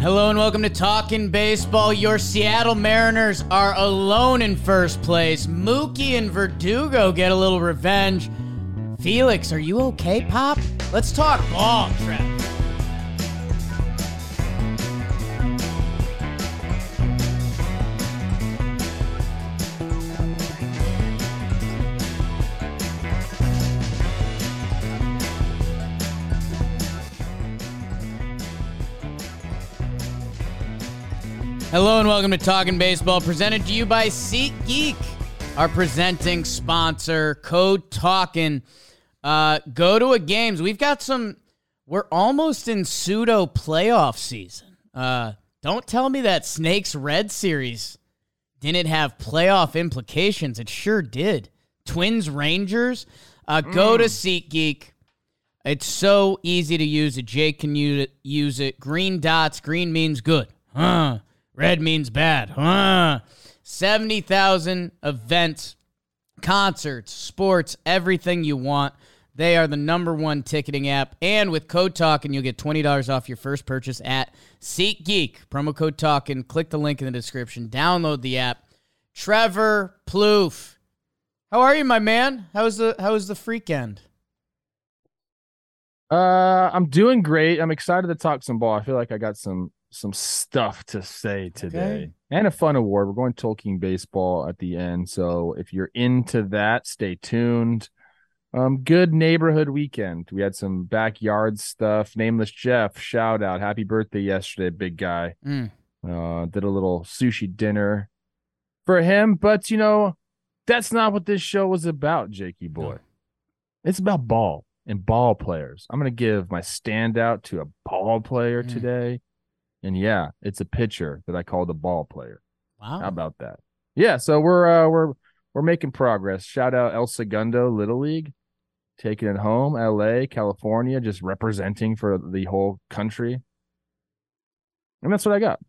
Hello and welcome to Talking Baseball. Your Seattle Mariners are alone in first place. Mookie and Verdugo get a little revenge. Felix, are you okay, Pop? Let's talk ball, Trev. Hello and welcome to Talking Baseball, presented to you by SeatGeek, our presenting sponsor. Code Talking. Uh, go to a games. We've got some. We're almost in pseudo playoff season. Uh, don't tell me that Snakes Red series didn't have playoff implications. It sure did. Twins Rangers. Uh, go to SeatGeek. It's so easy to use it. Jake can use it. Use it. Green dots. Green means good. Huh. Red means bad. Huh. 70,000 events, concerts, sports, everything you want. They are the number one ticketing app. And with Code Talking, you'll get $20 off your first purchase at SeatGeek. Promo code Talking. Click the link in the description. Download the app. Trevor Plouffe. How are you, my man? How's the how's the freakend? Uh, I'm doing great. I'm excited to talk some ball. I feel like I got some some stuff to say today Okay. and a fun award. We're going talking baseball at the end. So if you're into that, stay tuned. Um, good neighborhood weekend. We had some backyard stuff. Nameless Jeff, shout out. Happy birthday yesterday, big guy. Mm. Uh, did a little sushi dinner for him, but you know, that's not what this show was about, Jakey boy. No. It's about ball and ball players. I'm gonna give my standout to a ball player Mm. today. And yeah, it's a pitcher that I called a ball player. Wow. How about that? Yeah, so we're uh we're we're making progress. Shout out El Segundo Little League, taking it home. LA, California, just representing for the whole country. And that's what I got.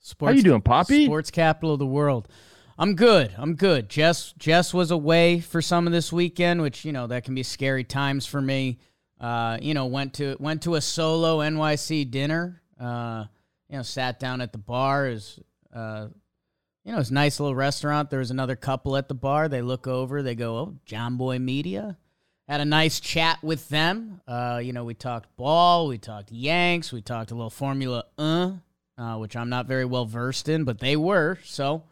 Sports, How you doing, Poppy? Sports capital of the world. I'm good. I'm good. Jess Jess was away for some of this weekend, which you know that can be scary times for me. Uh, you know, went to went to a solo NYC dinner. Uh, you know, sat down at the bar. Is uh, you know, it's a nice little restaurant. There was another couple at the bar. They look over. They go, "Oh, Jomboy Media." Had a nice chat with them. Uh, you know, we talked ball. We talked Yanks. We talked a little Formula Uh uh, which I'm not very well versed in, but they were. So,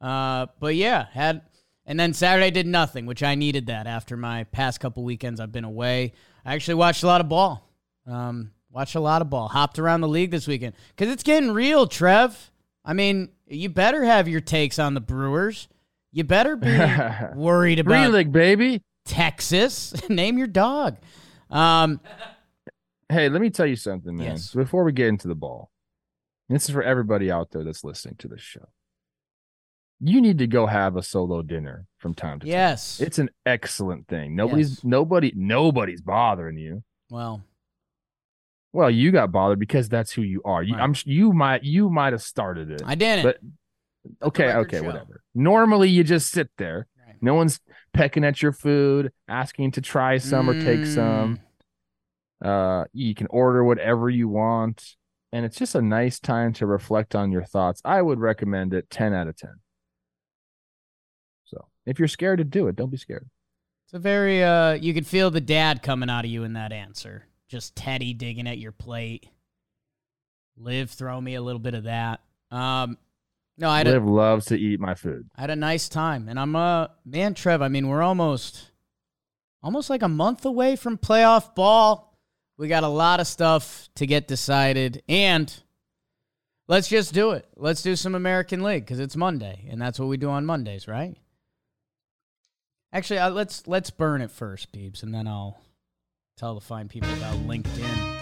uh, but yeah, had and then Saturday did nothing, which I needed that after my past couple weekends I've been away. I actually watched a lot of ball. Um, watched a lot of ball. Hopped around the league this weekend because it's getting real, Trev. I mean, you better have your takes on the Brewers. You better be worried about Green baby. Texas. Name your dog. Um, Hey, let me tell you something, man. Yes. Before we get into the ball, this is for everybody out there that's listening to this show. You need to go have a solo dinner from time to time. yes. It's an excellent thing. Nobody's Yes. nobody nobody's bothering you. well, Well, you got bothered because that's who you are. You, Right. I'm you might you might have started it. I didn't. But okay, okay, show. whatever. Normally you just sit there. Right. No one's pecking at your food, asking to try some or take some. Mm. Uh, you can order whatever you want, and it's just a nice time to reflect on your thoughts. I would recommend it 10 out of 10. So if you're scared to do it, don't be scared. It's a very uh you could feel the dad coming out of you in that answer. Just Teddy digging at your plate. Live throw me a little bit of that. Um no, I Liv a, loves to eat my food. I had a nice time and I'm uh man Trev, I mean we're almost almost like a month away from playoff ball. We got a lot of stuff to get decided and let's just do it. Let's do some American League cuz it's Monday and that's what we do on Mondays, right? Actually, uh, let's let's burn it first, peeps, and then I'll tell the fine people about LinkedIn.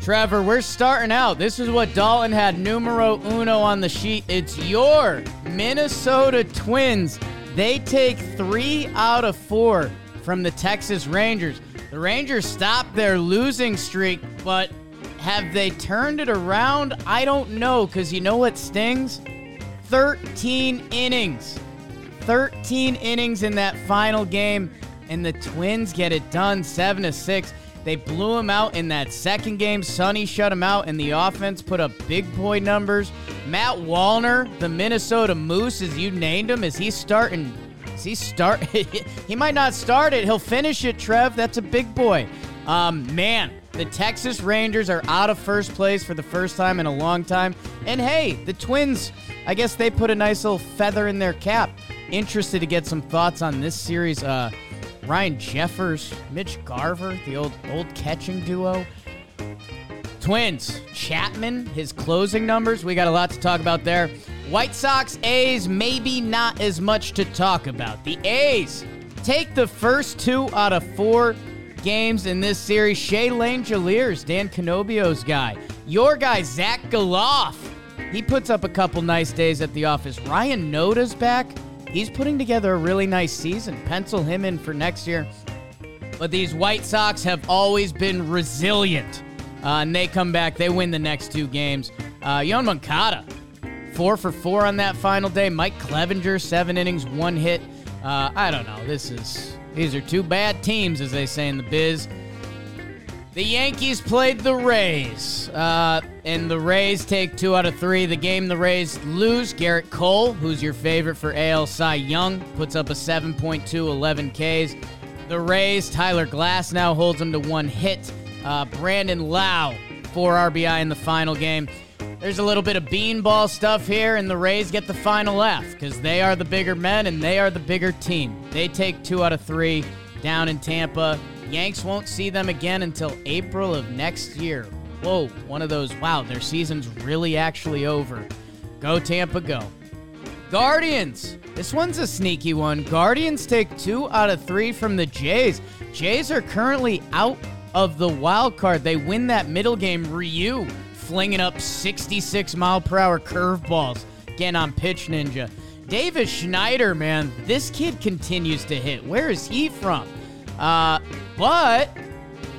Trevor, we're starting out. This is what Dalton had numero uno on the sheet. It's your Minnesota Twins. They take three out of four from the Texas Rangers. The Rangers stopped their losing streak, but have they turned it around? I don't know, because you know what stings? 13 innings. 13 innings in that final game, and the Twins get it done 7 to 6. They blew him out in that second game. Sonny shut him out, and the offense put up big boy numbers. Matt Wallner, the Minnesota Moose, as you named him, is he starting? Is he start? he might not start it. He'll finish it, Trev. That's a big boy. Um, man, the Texas Rangers are out of first place for the first time in a long time. And hey, the Twins, I guess they put a nice little feather in their cap. Interested to get some thoughts on this series. Uh, Ryan Jeffers, Mitch Garver, the old old catching duo. Twins, Chapman, his closing numbers. We got a lot to talk about there. White Sox, A's, maybe not as much to talk about. The A's take the first two out of four games in this series. Shea Langeliers, Dan Canobio's guy. Your guy, Zack Gelof. He puts up a couple nice days at the office. Ryan Noda's back. He's putting together a really nice season. Pencil him in for next year. But these White Sox have always been resilient. Uh, and they come back, they win the next two games. Uh, Yoan Moncada, four for four on that final day. Mike Clevinger, seven innings, one hit. Uh, I don't know. This is these are two bad teams, as they say in the biz. The Yankees played the Rays, uh, and the Rays take two out of three. The game the Rays lose, Gerrit Cole, who's your favorite for AL Cy Young, puts up a 7.2, 11 Ks. The Rays, Tyler Glasnow holds them to one hit. Uh, Brandon Lowe, four RBI in the final game. There's a little bit of beanball stuff here, and the Rays get the final F because they are the bigger men and they are the bigger team. They take two out of three down in Tampa. Yanks won't see them again until April of next year. Whoa, one of those, wow, their season's really actually over. Go Tampa, go. Guardians. This one's a sneaky one. Guardians take two out of three from the Jays. Jays are currently out of the wild card. They win that middle game. Ryu flinging up 66 mile per hour curveballs. Again on Pitch Ninja. Davis Schneider, man, this kid continues to hit. Where is he from? Uh, but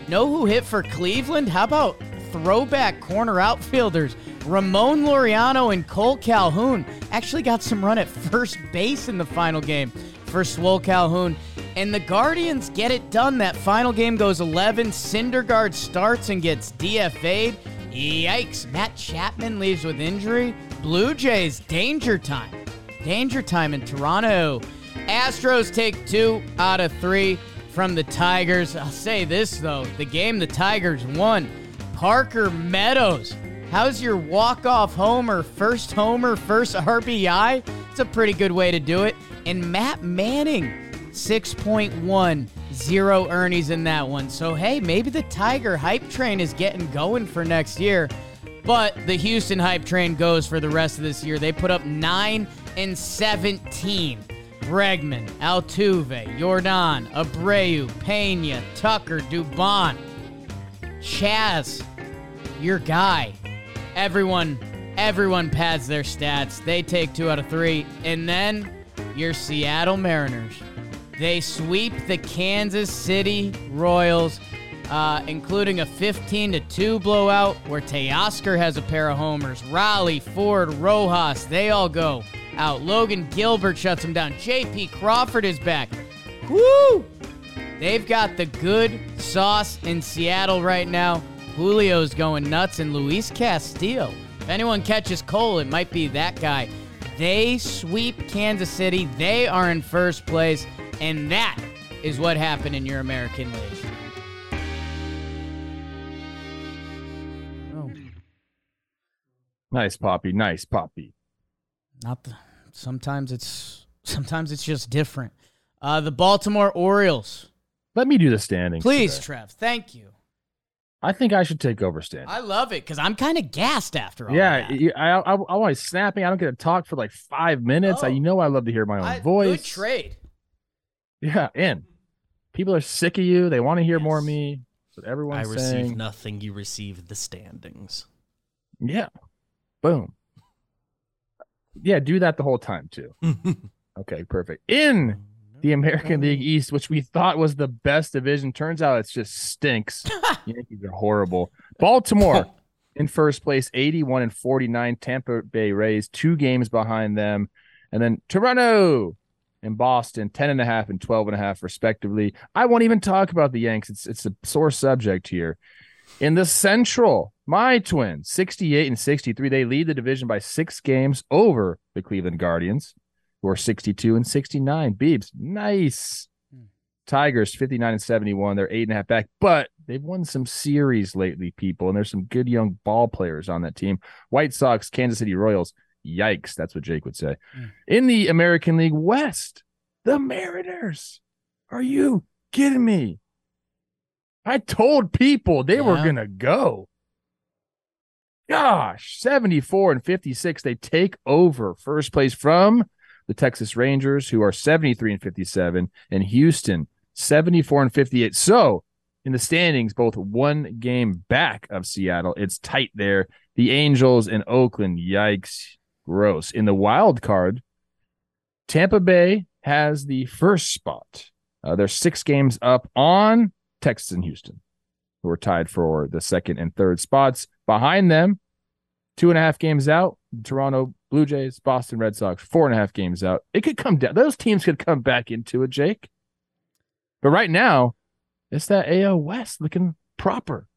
know who hit for Cleveland? How about throwback corner outfielders? Ramon Laureano and Cole Calhoun actually got some run at first base in the final game for Swole Calhoun. And the Guardians get it done. That final game goes 11. Syndergaard starts and gets DFA'd. Yikes. Matt Chapman leaves with injury. Blue Jays, danger time. Danger time in Toronto. Astros take two out of three from the Tigers. I'll say this, though the game the Tigers won. Parker Meadows. How's your walk-off homer, first homer, first RBI? It's a pretty good way to do it. And Matt Manning, 6.1, zero earnings in that one. So, hey, maybe the Tiger hype train is getting going for next year. But the Houston hype train goes for the rest of this year. They put up 9 and 17. Bregman, Altuve, Yordan, Abreu, Pena, Tucker, Dubon, Chas, your guy. Everyone, everyone pads their stats. They take two out of three. And then your Seattle Mariners. They sweep the Kansas City Royals, uh, including a 15 to 2 blowout where Teoscar has a pair of homers. Raleigh, Ford, Rojas, they all go out. Logan Gilbert shuts him down. JP Crawford is back. Woo! They've got the good sauce in Seattle right now. Julio's going nuts, and Luis Castillo. If anyone catches Cole, it might be that guy. They sweep Kansas City. They are in first place, and that is what happened in your American League. Oh. Nice, Poppy. Nice, Poppy. Not the, sometimes it's sometimes it's just different. Uh, the Baltimore Orioles. Let me do the standings. Please, today. Trev. Thank you. I think I should take over standing. I love it because I'm kind of gassed after all. Yeah, that. I, I, I'm always snapping. I don't get to talk for like five minutes. Oh. I, you know, I love to hear my own I- voice. Good trade. Yeah, and people are sick of you. They want to hear more of Yes. me. That's what I everyone's receive saying. nothing. You receive the standings. Yeah, boom. Yeah, do that the whole time too. Okay, perfect. In oh, the American League East, which we thought was the best division, turns out it's just stinks. Yankees are horrible. Baltimore in first place, 81 and 49. Tampa Bay Rays, two games behind them. And then Toronto and Boston, 10 and a half and 12 and a half, respectively. I won't even talk about the Yanks. It's it's a sore subject here. In the Central, my twins, 68 and 63. They lead the division by six games over the Cleveland Guardians, who are 62 and 69. Beebs, nice. Tigers 59 and 71. They're eight and a half back, but they've won some series lately, people, and there's some good young ball players on that team. White Sox, Kansas City Royals. Yikes, that's what Jake would say. Mm. In the American League West, the Mariners. Are you kidding me? I told people they yeah. were going to go. Gosh, 74 and 56. They take over first place from the Texas Rangers, who are 73 and 57, and Houston, 74 and 58. So in the standings, both one game back of Seattle. It's tight there. The Angels and Oakland, yikes, gross. In the wild card, Tampa Bay has the first spot. Uh, they're six games up on Texas and Houston, who are tied for the second and third spots. Behind them, two and a half games out, Toronto Blue Jays, Boston Red Sox, four and a half games out. It could come down. Those teams could come back into it, Jake. But right now, it's that AL West looking proper.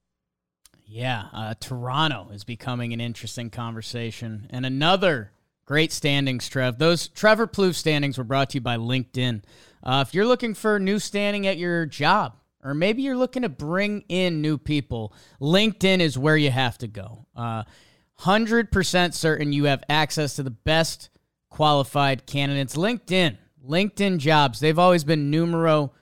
Yeah, uh, Toronto is becoming an interesting conversation. And another great standings, Trev. Those Trevor Plouffe standings were brought to you by LinkedIn. Uh, if you're looking for new standing at your job, or maybe you're looking to bring in new people, LinkedIn is where you have to go. Uh, 100% certain you have access to the best qualified candidates. LinkedIn, LinkedIn jobs, they've always been numero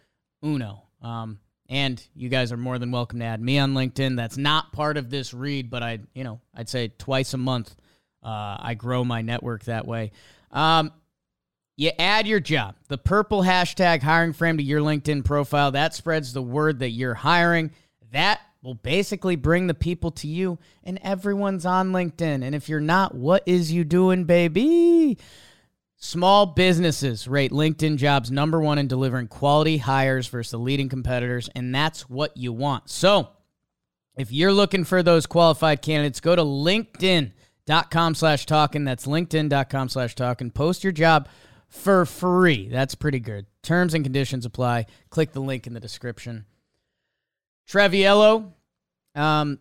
uno. Um, and you guys are more than welcome to add me on LinkedIn. That's not part of this read, but I, you know, I'd say twice a month, uh, I grow my network that way. Um, you add your job, the purple hashtag hiring frame to your LinkedIn profile. That spreads the word that you're hiring. That will basically bring the people to you, and everyone's on LinkedIn. And if you're not, what is you doing, baby? Small businesses rate LinkedIn jobs number one in delivering quality hires versus the leading competitors, and that's what you want. So, if you're looking for those qualified candidates, go to LinkedIn.com slash talking. That's LinkedIn.com slash talking. Post your job for free. That's pretty good. Terms and conditions apply. Click the link in the description. Treviello, um,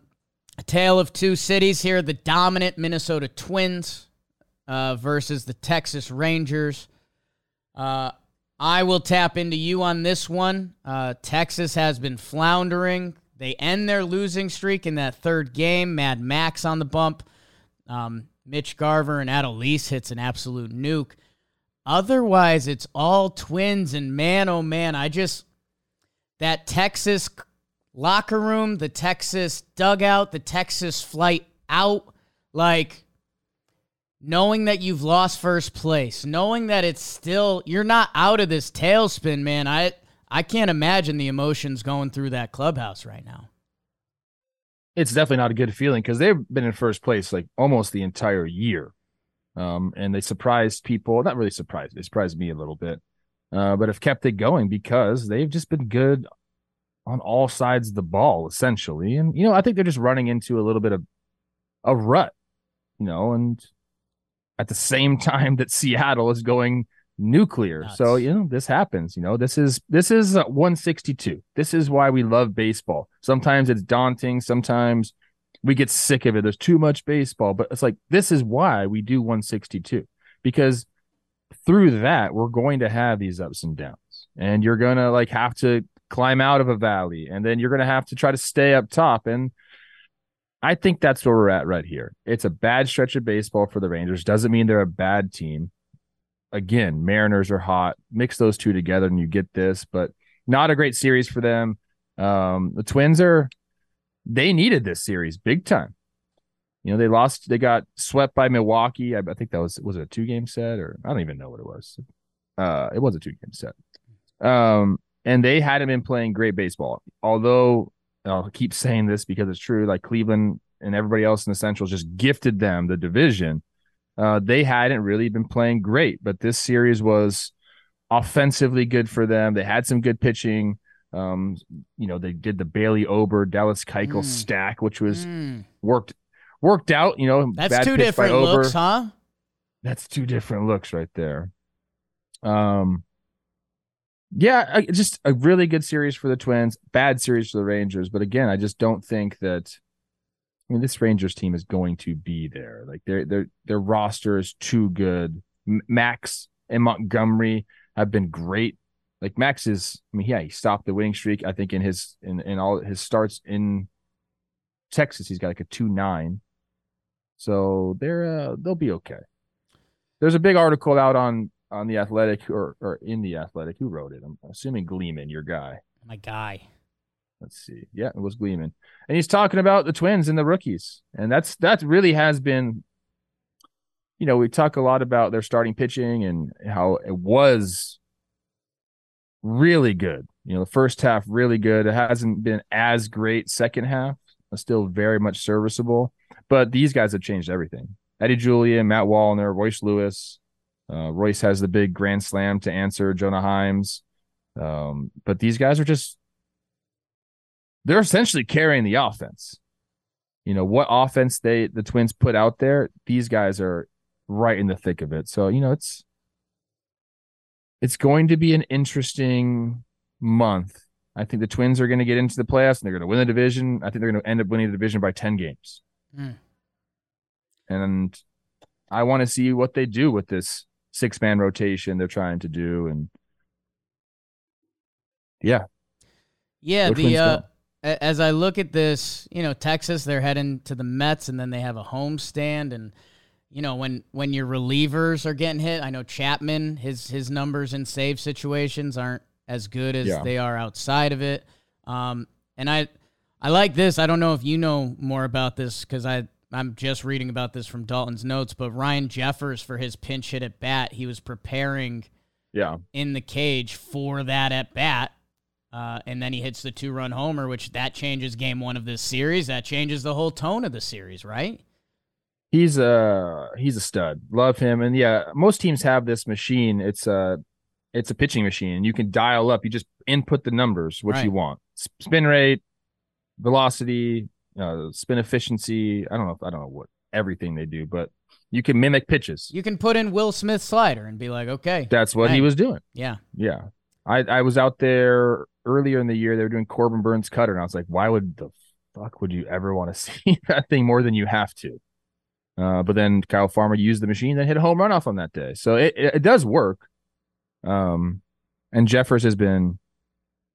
a tale of two cities here. The dominant Minnesota Twins uh, versus the Texas Rangers. Uh, I will tap into you on this one. Uh, Texas has been floundering. They end their losing streak in that third game. Mad Max on the bump. Um, Mitch Garver and Adolis hits an absolute nuke. Otherwise, it's all twins. And man, oh man, I just, that Texas locker room, the Texas dugout, the Texas flight out, like, knowing that you've lost first place, knowing that it's still you're not out of this tailspin, man. I I can't imagine the emotions going through that clubhouse right now. It's definitely not a good feeling because they've been in first place like almost the entire year. Um, and they surprised people, not really surprised, they surprised me a little bit. Uh, but have kept it going because they've just been good on all sides of the ball, essentially. And you know, I think they're just running into a little bit of a rut, you know, and at the same time that Seattle is going nuclear. Nuts. So, you know, this happens, you know, this is this is 162. This is why we love baseball. Sometimes it's daunting, sometimes we get sick of it. There's too much baseball, but it's like this is why we do 162 because through that we're going to have these ups and downs. And you're to like have to climb out of a valley and then you're to have to try to stay up top and I think that's where we're at right here. It's a bad stretch of baseball for the Rangers. Doesn't mean they're a bad team. Again, Mariners are hot. Mix those two together and you get this, but not a great series for them. Um, the Twins are they needed this series big time. You know, they lost, they got swept by Milwaukee. I, I think that was was it a two game set or I don't even know what it was. Uh, it was a two game set. Um, and they hadn't been playing great baseball. Although I'll keep saying this because it's true. Like Cleveland and everybody else in the Central just gifted them the division. Uh, they hadn't really been playing great, but this series was offensively good for them. They had some good pitching. Um, you know, they did the Bailey Ober, Dallas Keuchel mm. stack, which was mm. worked worked out. You know, that's two different looks, huh? That's two different looks right there. Um, Yeah, just a really good series for the Twins, bad series for the Rangers. But again, I just don't think that. I mean, this Rangers team is going to be there. Like their their their roster is too good. Max and Montgomery have been great. Like Max is, I mean, yeah, he stopped the winning streak. I think in his in in all his starts in Texas, he's got like a two nine. So they're uh, they'll be okay. There's a big article out on on the Athletic or or in the Athletic. Who wrote it? I'm assuming Gleeman, your guy. My guy. Let's see. Yeah, it was Gleeman, and he's talking about the Twins and the rookies, and that's that really has been. You know, we talk a lot about their starting pitching and how it was really good. You know, the first half really good. It hasn't been as great second half. Still very much serviceable, but these guys have changed everything. Eddie Julien, Matt Wallner, Royce Lewis, uh, Royce has the big grand slam to answer Jonah Heim. Um, but these guys are just they're essentially carrying the offense. You know, what offense they the twins put out there, these guys are right in the thick of it. So, you know, it's it's going to be an interesting month. I think the Twins are going to get into the playoffs and they're going to win the division. I think they're going to end up winning the division by 10 games. Mm. And I want to see what they do with this six man rotation they're trying to do. And yeah. Yeah. The, uh, as I look at this, you know, Texas, they're heading to the Mets and then they have a home stand. And, you know, when, when your relievers are getting hit, I know Chapman, his, his numbers in save situations aren't as good as yeah. they are outside of it. Um, and I, I like this. I don't know if you know more about this because I I'm just reading about this from Dalton's notes, but Ryan Jeffers for his pinch hit at bat, he was preparing yeah in the cage for that at bat. Uh, and then he hits the two run homer, which that changes game one of this series. That changes the whole tone of the series, right? He's a he's a stud. Love him. And yeah, most teams have this machine. It's a it's a pitching machine. You can dial up. You just input the numbers, what right. you want. Spin rate, velocity, uh, spin efficiency. I don't know. If, I don't know what everything they do, but you can mimic pitches. You can put in Will Smith slider and be like, okay, that's what he was doing. Yeah, yeah. I I was out there earlier in the year. They were doing Corbin Burnes cutter, and I was like, why would the fuck would you ever want to see that thing more than you have to? Uh, but then Kyle Farmer used the machine and hit a home run off on that day, so it it, it does work. Um, and Jeffers has been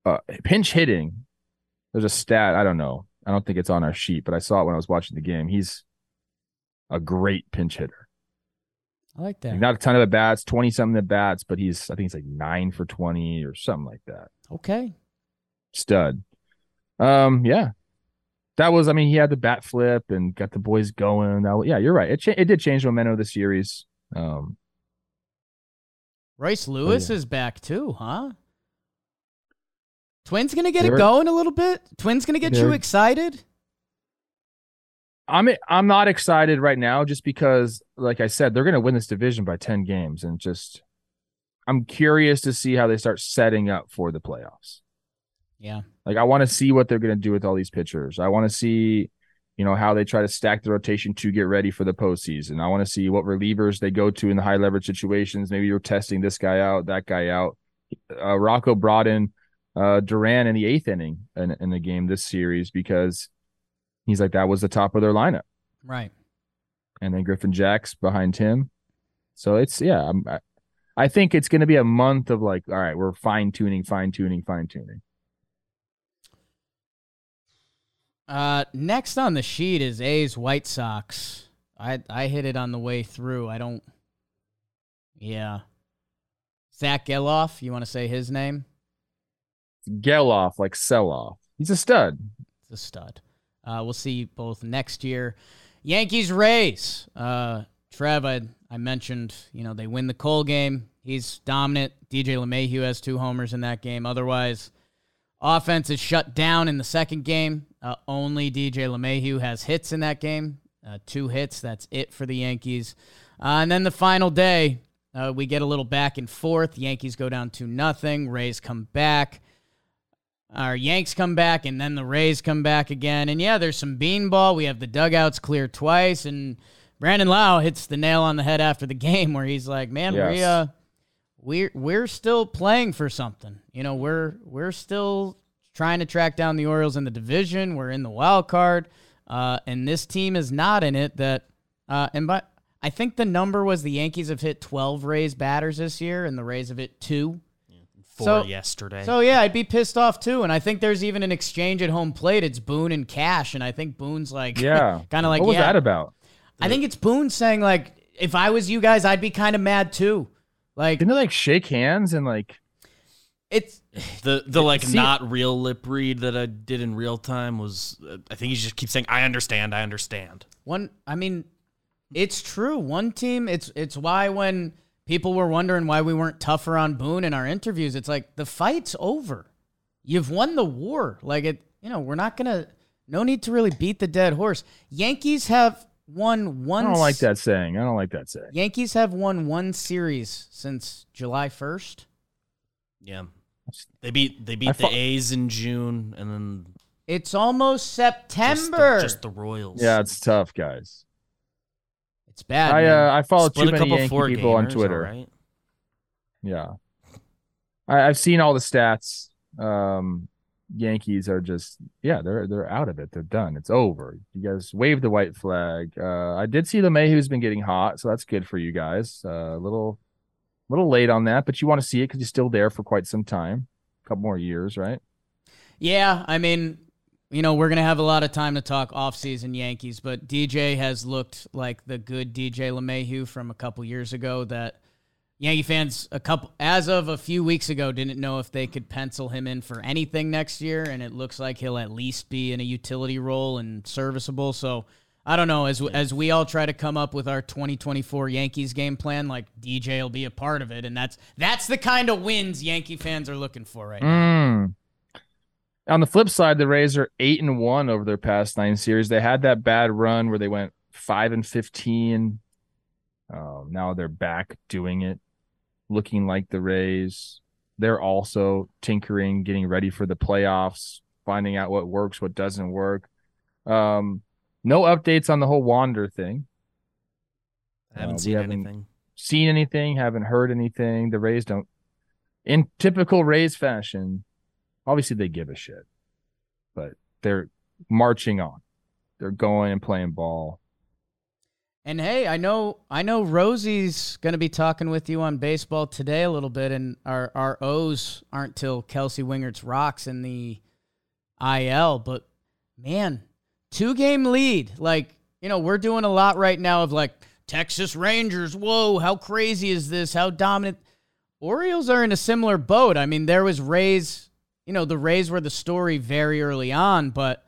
uh, pinch hitting. There's a stat I don't know I don't think it's on our sheet, but I saw it when I was watching the game. He's a great pinch hitter. I like that. Not a ton of at bats, 20 something at bats, but he's, I think he's like nine for 20 or something like that. Okay. Stud. Um, yeah. That was, I mean, he had the bat flip and got the boys going. That, yeah, you're right. It, cha- it did change the momentum of the series. Um, Royce Lewis yeah. is back too, huh? Twins gonna get they're, it going a little bit. Twins gonna get you excited. I'm I'm not excited right now, just because, like I said, they're gonna win this division by ten games, and just I'm curious to see how they start setting up for the playoffs. Yeah, like I want to see what they're gonna do with all these pitchers. I want to see, you know, how they try to stack the rotation to get ready for the postseason. I want to see what relievers they go to in the high leverage situations. Maybe you're testing this guy out, that guy out. Uh, Rocco brought in uh, Duran in the eighth inning in, in the game this series because he's like that was the top of their lineup, right? And then Griffin Jax behind him. So it's yeah, I'm, I, I think it's going to be a month of like, all right, we're fine tuning, fine tuning, fine tuning. Uh, next on the sheet is A's White Sox. I I hit it on the way through. I don't. Yeah. Zack Gelof, you want to say his name? Gelof, like sell off. He's a stud. He's a stud. Uh, we'll see both next year. Yankees Rays. Uh, Trev, I, I mentioned, you know, they win the Cole game. He's dominant. DJ LeMahieu has two homers in that game. Otherwise, offense is shut down in the second game. Uh, only DJ LeMahieu has hits in that game. Uh, two hits. That's it for the Yankees. Uh, and then the final day, uh, we get a little back and forth. Yankees go down to nothing. Rays come back. Our Yanks come back, and then the Rays come back again. And yeah, there's some beanball. We have the dugouts clear twice, and Brandon Lowe hits the nail on the head after the game, where he's like, "Man, yes. we we're we're still playing for something. You know, we're we're still trying to track down the Orioles in the division. We're in the wild card, uh, and this team is not in it. That uh, and but I think the number was the Yankees have hit 12 Rays batters this year, and the Rays have hit two. Four So- yesterday. So yeah, I'd be pissed off too. And I think there's even an exchange at home plate. It's Boone and Cash, and I think Boone's like, Yeah. kind of like, what was yeah. that about? I think it's Boone saying like, if I was you guys, I'd be kind of mad too. Like Didn't they like shake hands and like it's the the like See- not real lip read that I did in real time was uh, I think he just keeps saying I understand, I understand. One, I mean, it's true. One team. It's it's why when people were wondering why we weren't tougher on Boone in our interviews, it's like the fight's over. You've won the war. Like it, you know, we're not gonna. No need to really beat the dead horse. Yankees have won one. I don't like that saying. I don't like that saying. Yankees have won one series since July first. Yeah. They beat they I beat the fo- A's in June and then It's almost just the, September. just the Royals. Yeah, it's tough, guys. it's bad. I uh, I follow Split too many Yankee four people on Twitter. Right. Yeah, I, I've seen all the stats. Um, Yankees are just yeah, they're they're out of it. They're done. It's over. You guys waved the white flag. Uh, I did see LeMahieu's been getting hot, so that's good for you guys. Uh, a little little late on that, but you want to see it because he's still there for quite some time, a couple more years, right? Yeah, I mean, you know, we're gonna have a lot of time to talk off-season Yankees, but DJ has looked like the good DJ LeMahieu from a couple years ago. That Yankee fans, a couple as of a few weeks ago, didn't know if they could pencil him in for anything next year, and it looks like he'll at least be in a utility role and serviceable. So. I don't know. As as we all try to come up with our 2024 Yankees game plan, like DJ will be a part of it, and that's that's the kind of wins Yankee fans are looking for right now. Mm. On the flip side, the Rays are eight and one over their past nine series. They had that bad run where they went five and fifteen. Um, now they're back doing it, looking like the Rays. They're also tinkering, getting ready for the playoffs, finding out what works, what doesn't work. Um, no updates on the whole Wander thing. I haven't Uh, seen haven't- anything. Seen anything? Haven't heard anything. The Rays don't. In typical Rays fashion, obviously they give a shit, but they're marching on. They're going and playing ball. And hey, I know I know Rosie's going to be talking with you on baseball today a little bit, and our our O's aren't till Kelsey Wingert's rocks in the IL. But man, two game lead. Like you know, we're doing a lot right now of like Texas Rangers. Whoa, how crazy is this? How dominant? Orioles are in a similar boat. I mean, there was Rays. You know, the Rays were the story very early on, but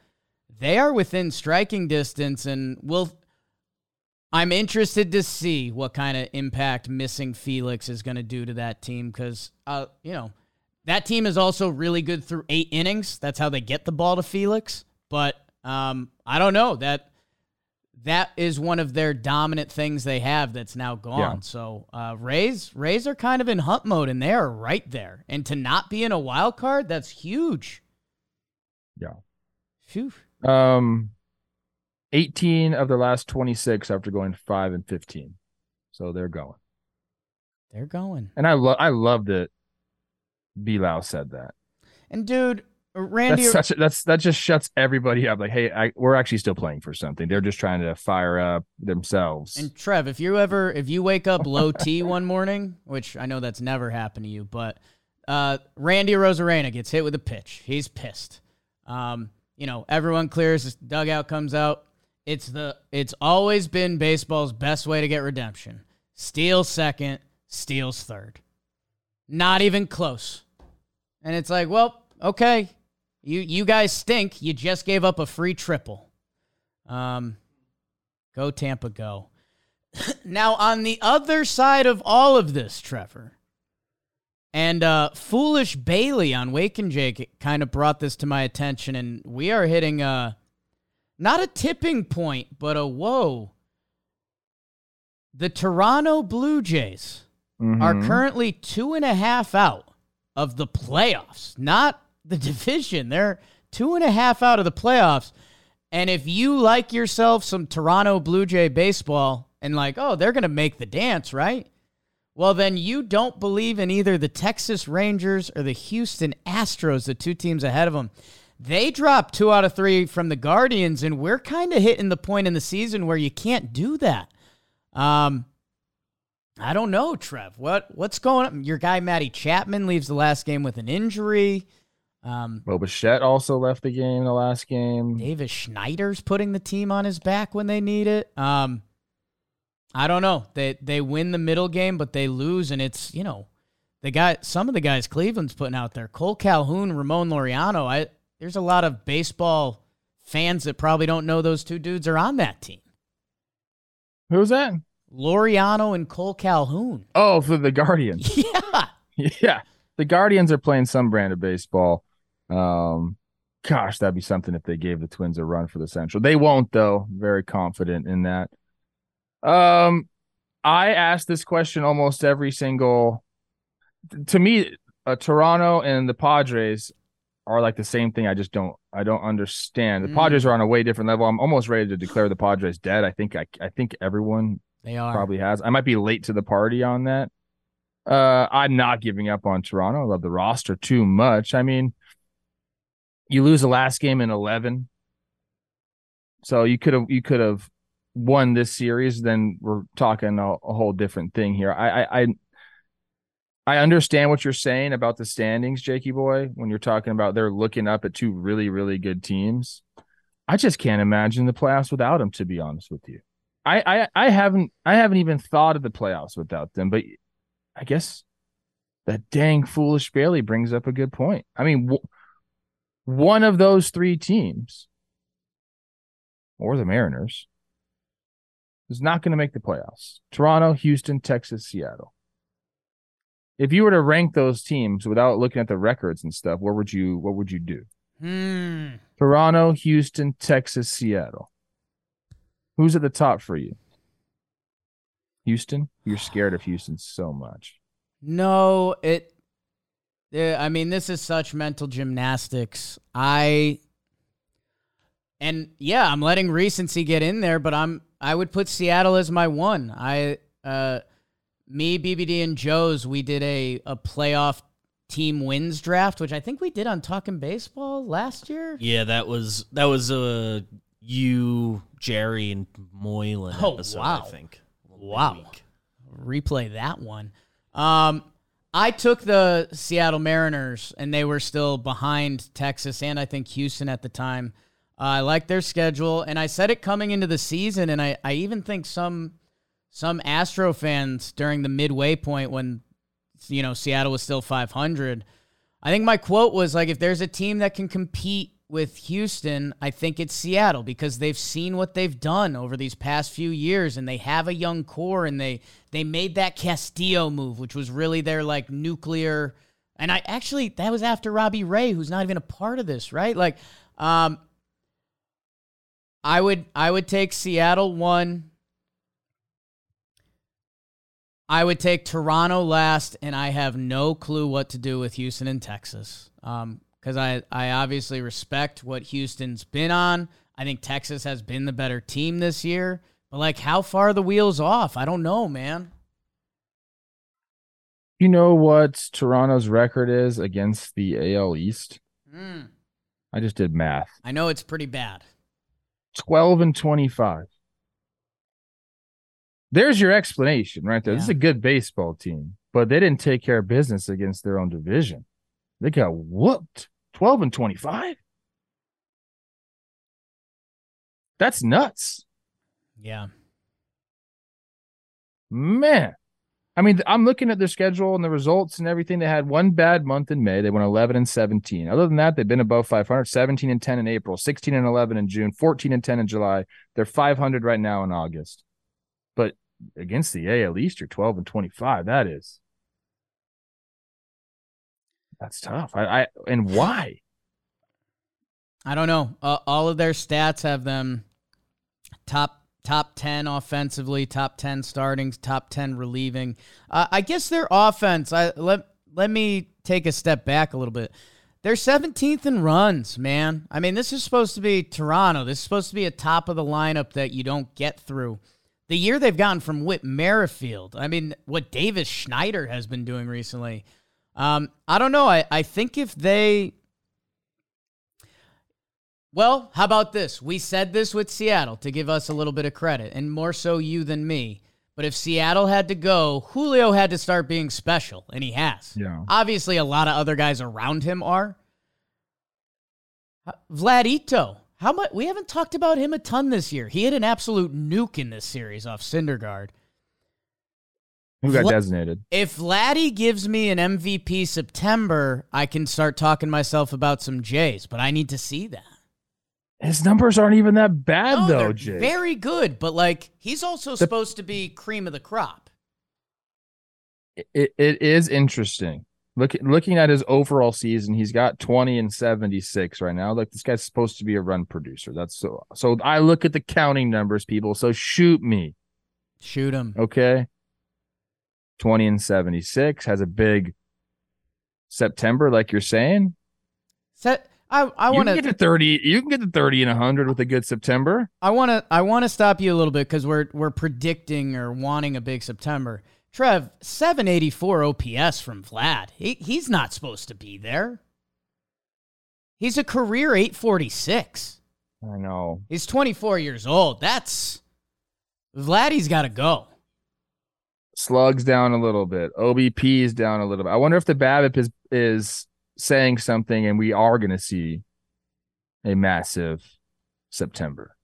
they are within striking distance, and we'll I'm interested to see what kind of impact missing Felix is going to do to that team because, uh, you know, that team is also really good through eight innings. That's how they get the ball to Felix. But um, I don't know that that is one of their dominant things they have that's now gone. Yeah. So uh, Rays Rays are kind of in hunt mode and they are right there. And to not be in a wild card, that's huge. Yeah. Phew. Um, 18 of their last 26 after going 5 and 15. So they're going. They're going. And I love I love that Bilal said that. And dude, Randy That's a, that's that just shuts everybody up. Like, hey, I, we're actually still playing for something. They're just trying to fire up themselves. And Trev, if you ever if you wake up low T one morning, which I know that's never happened to you, but uh, Randy Arozarena gets hit with a pitch. He's pissed. Um, you know, everyone clears, his dugout comes out. It's the it's always been baseball's best way to get redemption. Steals second, steals third. Not even close. And it's like, well, okay. You you guys stink. You just gave up a free triple. Um Go Tampa, go. now, on the other side of all of this, Trevor, and uh, Foolish Bailey on Wake and Jake kind of brought this to my attention, and we are hitting a not a tipping point, but a whoa. The Toronto Blue Jays are Mhm. currently two and a half out of the playoffs, not the division. They're two and a half out of the playoffs. And if you like yourself some Toronto Blue Jay baseball and like, oh, they're going to make the dance, right? well, then you don't believe in either the Texas Rangers or the Houston Astros, the two teams ahead of them. They dropped two out of three from the Guardians, and we're kind of hitting the point in the season where you can't do that. Um, I don't know, Trev. What what's going on? Your guy Matty Chapman leaves the last game with an injury. Um, Bo Bichette also left the game the last game. Davis Schneider's putting the team on his back when they need it. Um, I don't know. They they win the middle game, but they lose, and it's you know, the guy. Some of the guys Cleveland's putting out there, Cole Calhoun, Ramon Laureano. I there's a lot of baseball fans that probably don't know those two dudes are on that team. Who's that? Laureano and Cole Calhoun. Oh, for the Guardians. Yeah. Yeah. The Guardians are playing some brand of baseball. Um, gosh, that'd be something if they gave the Twins a run for the Central. They won't, though. Very confident in that. Um, I ask this question almost every single. To me, uh, Toronto and the Padres are like the same thing. I just don't. I don't understand. The mm. Padres are on a way different level. I'm almost ready to declare the Padres dead. I think. I, I think everyone they are probably has. I might be late to the party on that. Uh, I'm not giving up on Toronto. I love the roster too much. I mean, you lose the last game in 11, so you could have you could have won this series. Then we're talking a, a whole different thing here. I, I I I understand what you're saying about the standings, Jakey boy. When you're talking about they're looking up at two really really good teams, I just can't imagine the playoffs without them. To be honest with you. I, I I haven't I haven't even thought of the playoffs without them, but I guess that dang foolish Bailey brings up a good point. I mean, w- one of those three teams, or the Mariners, is not going to make the playoffs. Toronto, Houston, Texas, Seattle. If you were to rank those teams without looking at the records and stuff, what would you what would you do? Hmm. Toronto, Houston, Texas, Seattle. Who's at the top for you? Houston? You're scared of Houston so much. No, it I mean, this is such mental gymnastics. I and yeah, I'm letting recency get in there, but I'm I would put Seattle as my one. I uh me, BBD, and Joe's, we did a a playoff team wins draft, which I think we did on Talking Baseball last year. Yeah, that was that was a uh, you, Jerry, and Moylan oh, episode. Wow. I think. Wow. Replay that one. Um, I took the Seattle Mariners, and they were still behind Texas and I think Houston at the time. Uh, I like their schedule, and I said it coming into the season, and I, I even think some some Astro fans during the midway point when you know Seattle was still 500. I think my quote was like, if there's a team that can compete with Houston, I think it's Seattle because they've seen what they've done over these past few years and they have a young core and they they made that Castillo move, which was really their like nuclear and I actually that was after Robbie Ray, who's not even a part of this, right? Like um I would I would take Seattle one. I would take Toronto last, and I have no clue what to do with Houston and Texas. Um, because I, I obviously respect what Houston's been on. I think Texas has been the better team this year. But, like, how far are the wheels off? I don't know, man. You know what Toronto's record is against the AL East? Mm. I just did math. I know it's pretty bad. 12 and 25. There's your explanation right there. Yeah. This is a good baseball team, but they didn't take care of business against their own division. They got whooped. 12 and 25. That's nuts. Yeah. Man. I mean, I'm looking at their schedule and the results and everything. They had one bad month in May. They went 11 and 17. Other than that, they've been above 500, 17 and 10 in April, 16 and 11 in June, 14 and 10 in July. They're 500 right now in August. But against the A at least you're 12 and 25. That is that's tough. I, I and why? I don't know. Uh, all of their stats have them top top 10 offensively, top 10 starting, top 10 relieving. Uh, I guess their offense, I let let me take a step back a little bit. They're 17th in runs, man. I mean, this is supposed to be Toronto. This is supposed to be a top of the lineup that you don't get through. The year they've gotten from Whit Merrifield. I mean, what Davis Schneider has been doing recently. Um, I don't know. I, I think if they. Well, how about this? We said this with Seattle to give us a little bit of credit, and more so you than me. But if Seattle had to go, Julio had to start being special, and he has. Yeah. Obviously, a lot of other guys around him are. Vlad Ito. How much? We haven't talked about him a ton this year. He had an absolute nuke in this series off Syndergaard. Who got Vla- designated? If Vladdy gives me an MVP September, I can start talking myself about some Jays, but I need to see that. His numbers aren't even that bad No, though, Jay. very good, but like he's also supposed to be cream of the crop. it, it is interesting. Look, looking at his overall season, he's got 20 and 76 right now. Like this guy's supposed to be a run producer. That's so so I look at the counting numbers, people. So shoot me. Shoot him. Okay. 20 and 76 has a big September, like you're saying. Set. I I want to get to 30. You can get to 30 and 100 with a good September. I want to I want to stop you a little bit because we're we're predicting or wanting a big September. Trev, 784 OPS from Vlad. He, he's not supposed to be there. He's a career 846. I know. He's 24 years old. That's Vladdy's got to go. Slugs down a little bit. OBP is down a little bit. I wonder if the BABIP is is saying something, and we are going to see a massive September.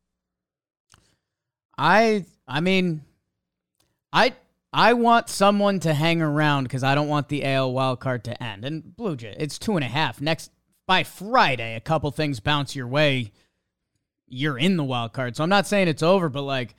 I I mean, I I want someone to hang around because I don't want the AL wild card to end. And Blue Jay, it's two and a half. Next by Friday, a couple things bounce your way. You're in the wild card. So I'm not saying it's over, but like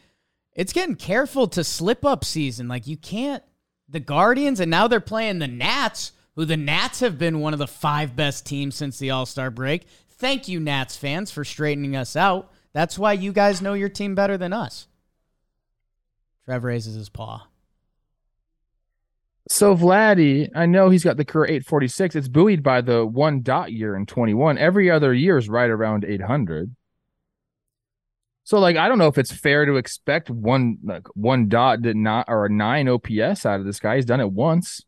it's getting careful to slip up season. Like you can't the Guardians and now they're playing the Nats, who the Nats have been one of the five best teams since the All-Star break. Thank you, Nats fans, for straightening us out. That's why you guys know your team better than us. Trev raises his paw. So Vladdy, I know he's got the career 846. It's buoyed by the one dot year in 21. Every other year is right around 800. So like I don't know if it's fair to expect one like one dot did not or a nine OPS out of this guy. He's done it once,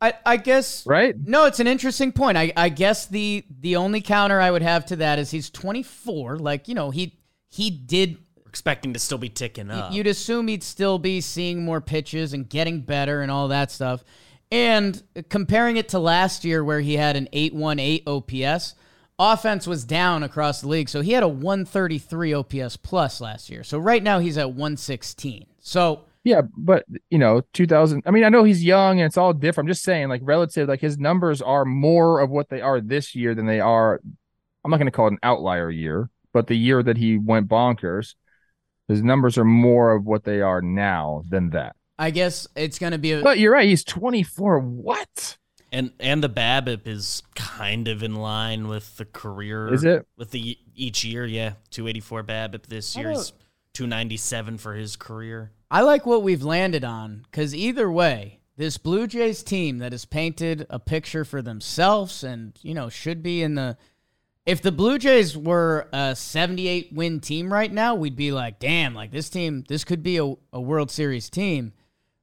I, I guess right? no, it's an interesting point. I, I guess the the only counter I would have to that is he's 24. Like you know he he did. Expecting to still be ticking up. You'd assume he'd still be seeing more pitches and getting better and all that stuff. And comparing it to last year where he had an 818 OPS, offense was down across the league. So he had a 133 OPS plus last year. So right now he's at 116. So Yeah, but you know, 2000. I mean, I know he's young and it's all different. I'm just saying, like relative, like his numbers are more of what they are this year than they are. I'm not going to call it an outlier year, but the year that he went bonkers, his numbers are more of what they are now than that. I guess it's going to be a. But you're right. He's 24. What and and the BABIP is kind of in line with the career. is it? with the each year? Yeah, 284 BABIP this year. about- He's 297 for his career. I like what we've landed on because either way, this Blue Jays team that has painted a picture for themselves and, you know, should be in the. If the Blue Jays were a 78 win team right now, we'd be like, damn, like this team, this could be a, a World Series team.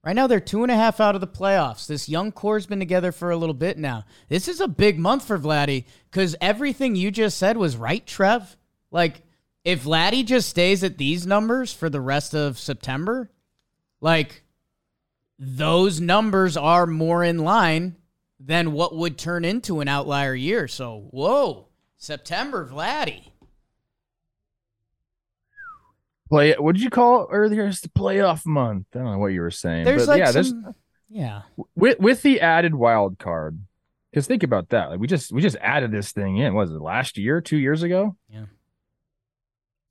Right now, they're two and a half out of the playoffs. This young core's been together for a little bit now. This is a big month for Vladdy because everything you just said was right, Trev. Like, if Vladdy just stays at these numbers for the rest of September, like those numbers are more in line than what would turn into an outlier year. So, whoa, September, Vladdy. Play. What did you call it earlier? It's the playoff month. I don't know what you were saying. There's but like yeah, some, there's yeah. with with the added wild card. Because think about that. Like we just we just added this thing in. Was it last year? Two years ago? Yeah.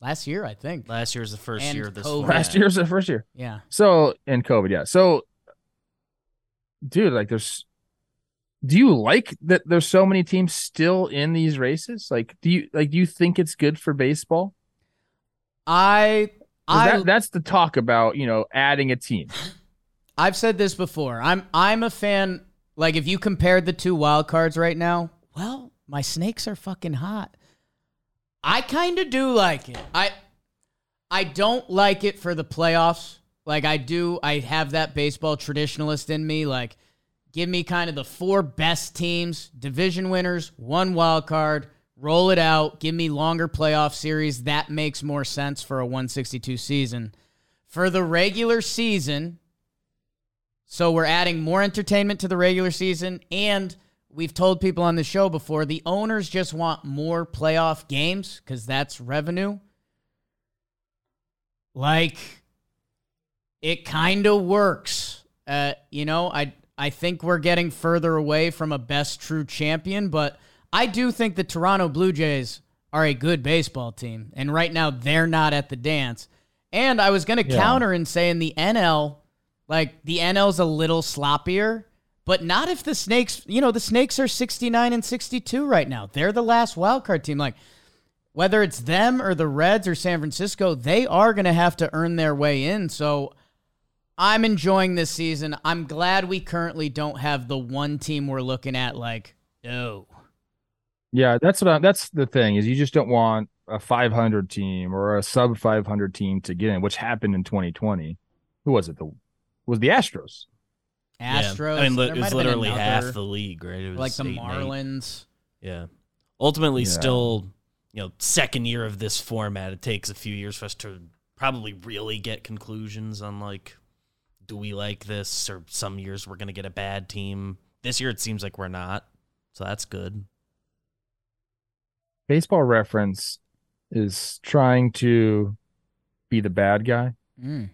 Last year, I think. Last year was the first And year of this. COVID. Last year was the first year. Yeah. So in COVID, yeah. So, dude, like, there's. Do you like that? There's so many teams still in these races. Like, do you like? Do you think it's good for baseball? I I that, that's the talk about you know adding a team. I've said this before. I'm I'm a fan. Like if you compared the two wild cards right now, well, my snakes are fucking hot. I kind of do like it. I I don't like it for the playoffs. Like I do, I have that baseball traditionalist in me. Like, give me kind of the four best teams, division winners, one wild card, roll it out, give me longer playoff series. That makes more sense for a 162 season. For the regular season, so we're adding more entertainment to the regular season, and we've told people on the show before the owners just want more playoff games because that's revenue. Like, it kind of works. Uh, you know, I I think we're getting further away from a best true champion, but I do think the Toronto Blue Jays are a good baseball team, and right now they're not at the dance. And I was going to Yeah. counter and say in the NL, like the NL's a little sloppier, but not if the Snakes, you know, the Snakes are 69 and 62 right now. They're the last wild card team. Like whether it's them or the Reds or San Francisco, they are going to have to earn their way in. So I'm enjoying this season. I'm glad we currently don't have the one team we're looking at like, oh, Yeah, that's what I, that's the thing is you just don't want a 500 team or a sub 500 team to get in, which happened in 2020. Who was it? The was the Astros. Yeah. Astros. I mean, li- it was have been literally half the league, right? It was like the eight and eight. Marlins. Yeah. Ultimately, Yeah. still, you know, second year of this format. It takes a few years for us to probably really get conclusions on like, do we like this? Or some years we're gonna get a bad team. This year it seems like we're not, so that's good. Baseball Reference is trying to be the bad guy. Mm,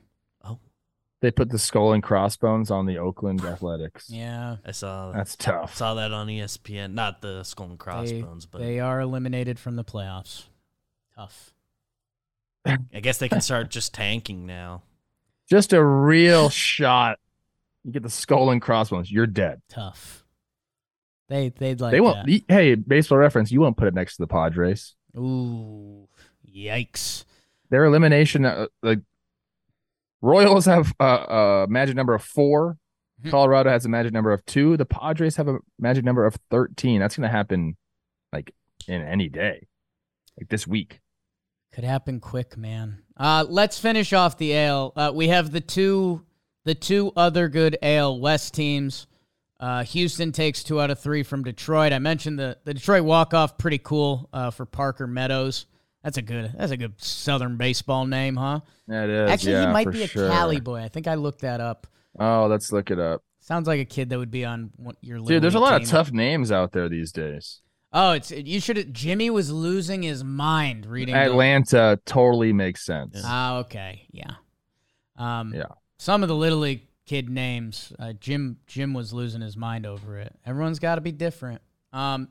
They put the skull and crossbones on the Oakland Athletics. yeah. I saw That's tough. saw that on ESPN. Not the skull and crossbones, but They are eliminated from the playoffs. Tough. I guess they can start just tanking now. Just a real shot. You get the skull and crossbones. You're dead. Tough. They they'd like they won't. that. Hey, baseball reference. You won't put it next to the Padres. Ooh, yikes! Their elimination, uh, like Royals have a, a magic number of four. Hmm. Colorado has a magic number of two. The Padres have a magic number of thirteen. That's going to happen like in any day, like this week. Could happen quick, man. Uh, let's finish off the ale. Uh, we have the two the two other good AL West teams. Uh, Houston takes two out of three from Detroit. I mentioned the, the Detroit walk off, pretty cool uh, for Parker Meadows. That's a good that's a good Southern baseball name, huh? That is Actually, yeah, he might be a sure. Cali boy. I think I looked that up. Oh, let's look it up, Sounds like a kid that would be on your dude. There's a lot team. of tough names out there these days. Oh, it's you should. Jimmy was losing his mind reading the- Atlanta totally makes sense. Ah, okay, yeah. Um, Yeah. Some of the little league kid names, uh, Jim. Jim was losing his mind over it. Everyone's got to be different. Um,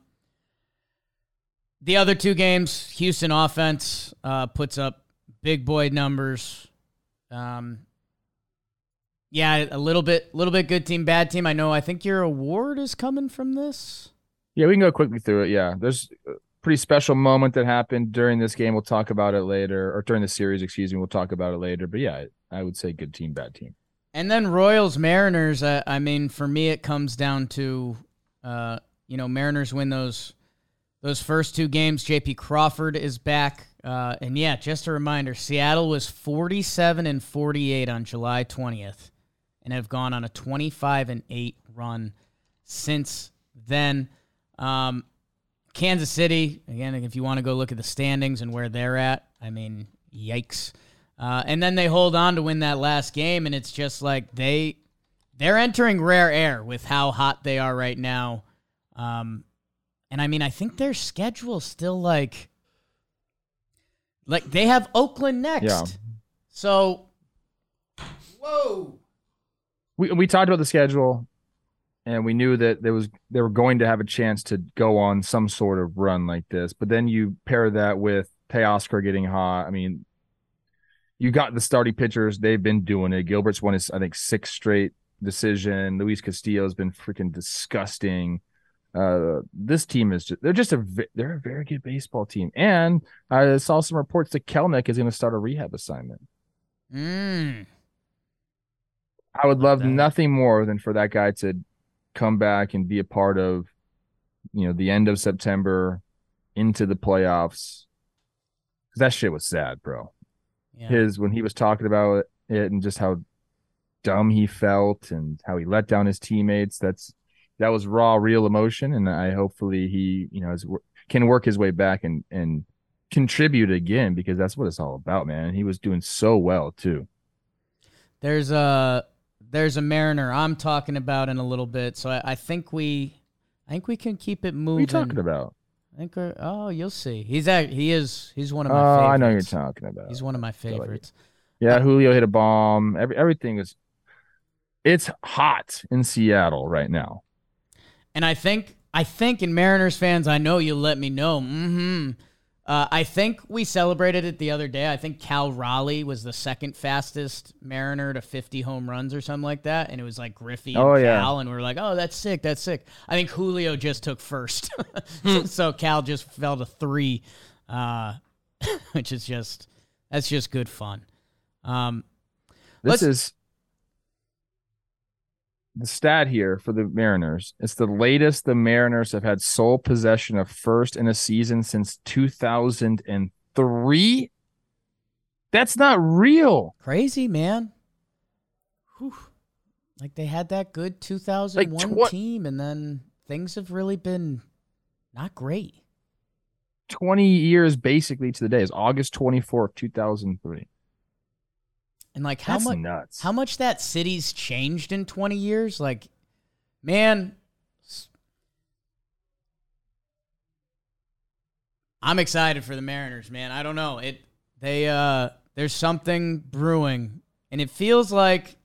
the other two games, Houston offense uh, puts up big boy numbers. Um, yeah, a little bit, little bit good team, bad team. I know. I think your award is coming from this. Yeah, we can go quickly through it. Yeah, there's a pretty special moment that happened during this game. We'll talk about it later, or during the series, excuse me. We'll talk about it later. But yeah, I would say good team, bad team. And then Royals Mariners. I mean, for me, it comes down to, uh, you know, Mariners win those those first two games. J.P. Crawford is back, uh, and yeah, just a reminder: Seattle was forty seven and forty eight on July twentieth, and have gone on a twenty five and eight run since then. Um, Kansas City again. If you want to go look at the standings and where they're at, I mean, yikes. Uh, and then they hold on to win that last game, and it's just like they they're entering rare air with how hot they are right now. Um, and I mean, I think their schedule still like like they have Oakland next. Yeah. So, whoa. We we talked about the schedule, and we knew that there was they were going to have a chance to go on some sort of run like this. But then you pair that with Teoscar getting hot. I mean, you got the starting pitchers; they've been doing it. Gilbert's won his I think six straight decision. Luis Castillo's been freaking disgusting. Uh, this team is just, they're just a they're a very good baseball team. And I saw some reports that Kelenic is going to start a rehab assignment. Mm. I would Like love nothing more than for that guy to come back and be a part of, you know, the end of September into the playoffs. Cause that shit was sad, bro. Yeah. his when he was talking about it and just how dumb he felt and how he let down his teammates. That's that was raw, real emotion, and I hopefully he you know is, can work his way back and and contribute again because that's what it's all about, man. He was doing so well too. There's a there's a Mariner I'm talking about in a little bit, so I, I think we I think we can keep it What are moving. you talking about? I think we're, oh, you'll see. He's at, he is he's one of Oh, my favorites. I know you're talking about. He's one of my like favorites. Yeah, Julio hit a bomb. Every, everything is. It's hot in Seattle right now. And I think I think in Mariners fans, I know you'll let me know. hmm Uh, I think we celebrated it the other day. I think Cal Raleigh was the second fastest Mariner to 50 home runs or something like that, and it was like Griffey and Oh, yeah. Cal, and we are like, "Oh, that's sick, that's sick." I think Julio just took first, so Cal just fell to three, uh, which is just that's just good fun. Um, This is the stat here for the Mariners. It's the latest the Mariners have had sole possession of first in a season since 2003. That's not real. Crazy, man. Whew. Like they had that good 2001 tw- team, and then things have really been not great. 20 years basically to the day is August 24th, 2003. And like how much nuts. how much that city's changed in 20 years? Like, man, I'm excited for the Mariners, man. I don't know. It they uh there's something brewing and it feels like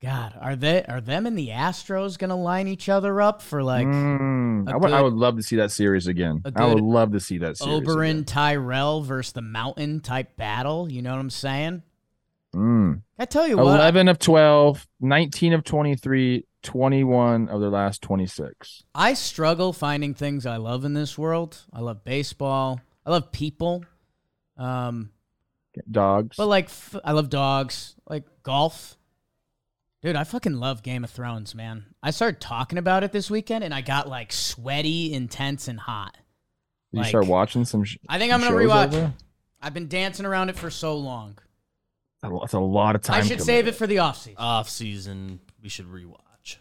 God, are they are them and the Astros gonna line each other up for like Mm, I would, I would love to see that series again. I would love to see that series. Oberyn again. Tyrell versus the Mountain type battle? You know what I'm saying? Mm. I tell you what, 11 of 12, 19 of 23, 21 of their last 26. I struggle finding things I love in this world. I love baseball. I love people. Um, Dogs. but like, f- I love dogs. Like golf. Dude, I fucking love Game of Thrones, man. I started talking about it this weekend, and I got like sweaty, intense, and hot. you like- start watching some. Sh- I think I'm gonna shows rewatch. over? I've been dancing around it for so long. That's a lot of time. I should committed. save it for the off season. Off season, we should rewatch.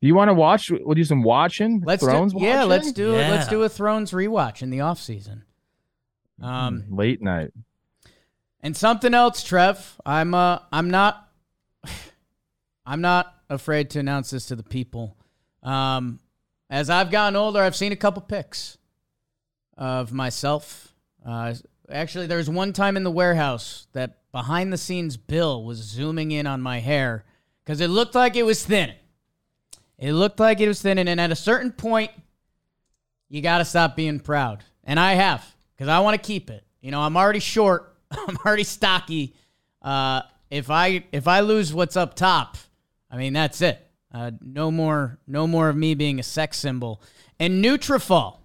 Do you want to watch? We'll do some watching. Let's Thrones do, yeah, let's do it. Let's do a Thrones rewatch in the offseason. Um, Mm, late night. And something else, Trev. I'm uh I'm not I'm not afraid to announce this to the people. Um as I've gotten older, I've seen a couple pics of myself. Uh actually there was one time in the warehouse that behind the scenes Bill was zooming in on my hair cuz it looked like it was thinning. It looked like it was thinning and at a certain point you got to stop being proud. And I have cuz I want to keep it. You know, I'm already short. I'm already stocky. Uh, if I if I lose what's up top, I mean that's it. Uh, no more no more of me being a sex symbol. And Nutrafol,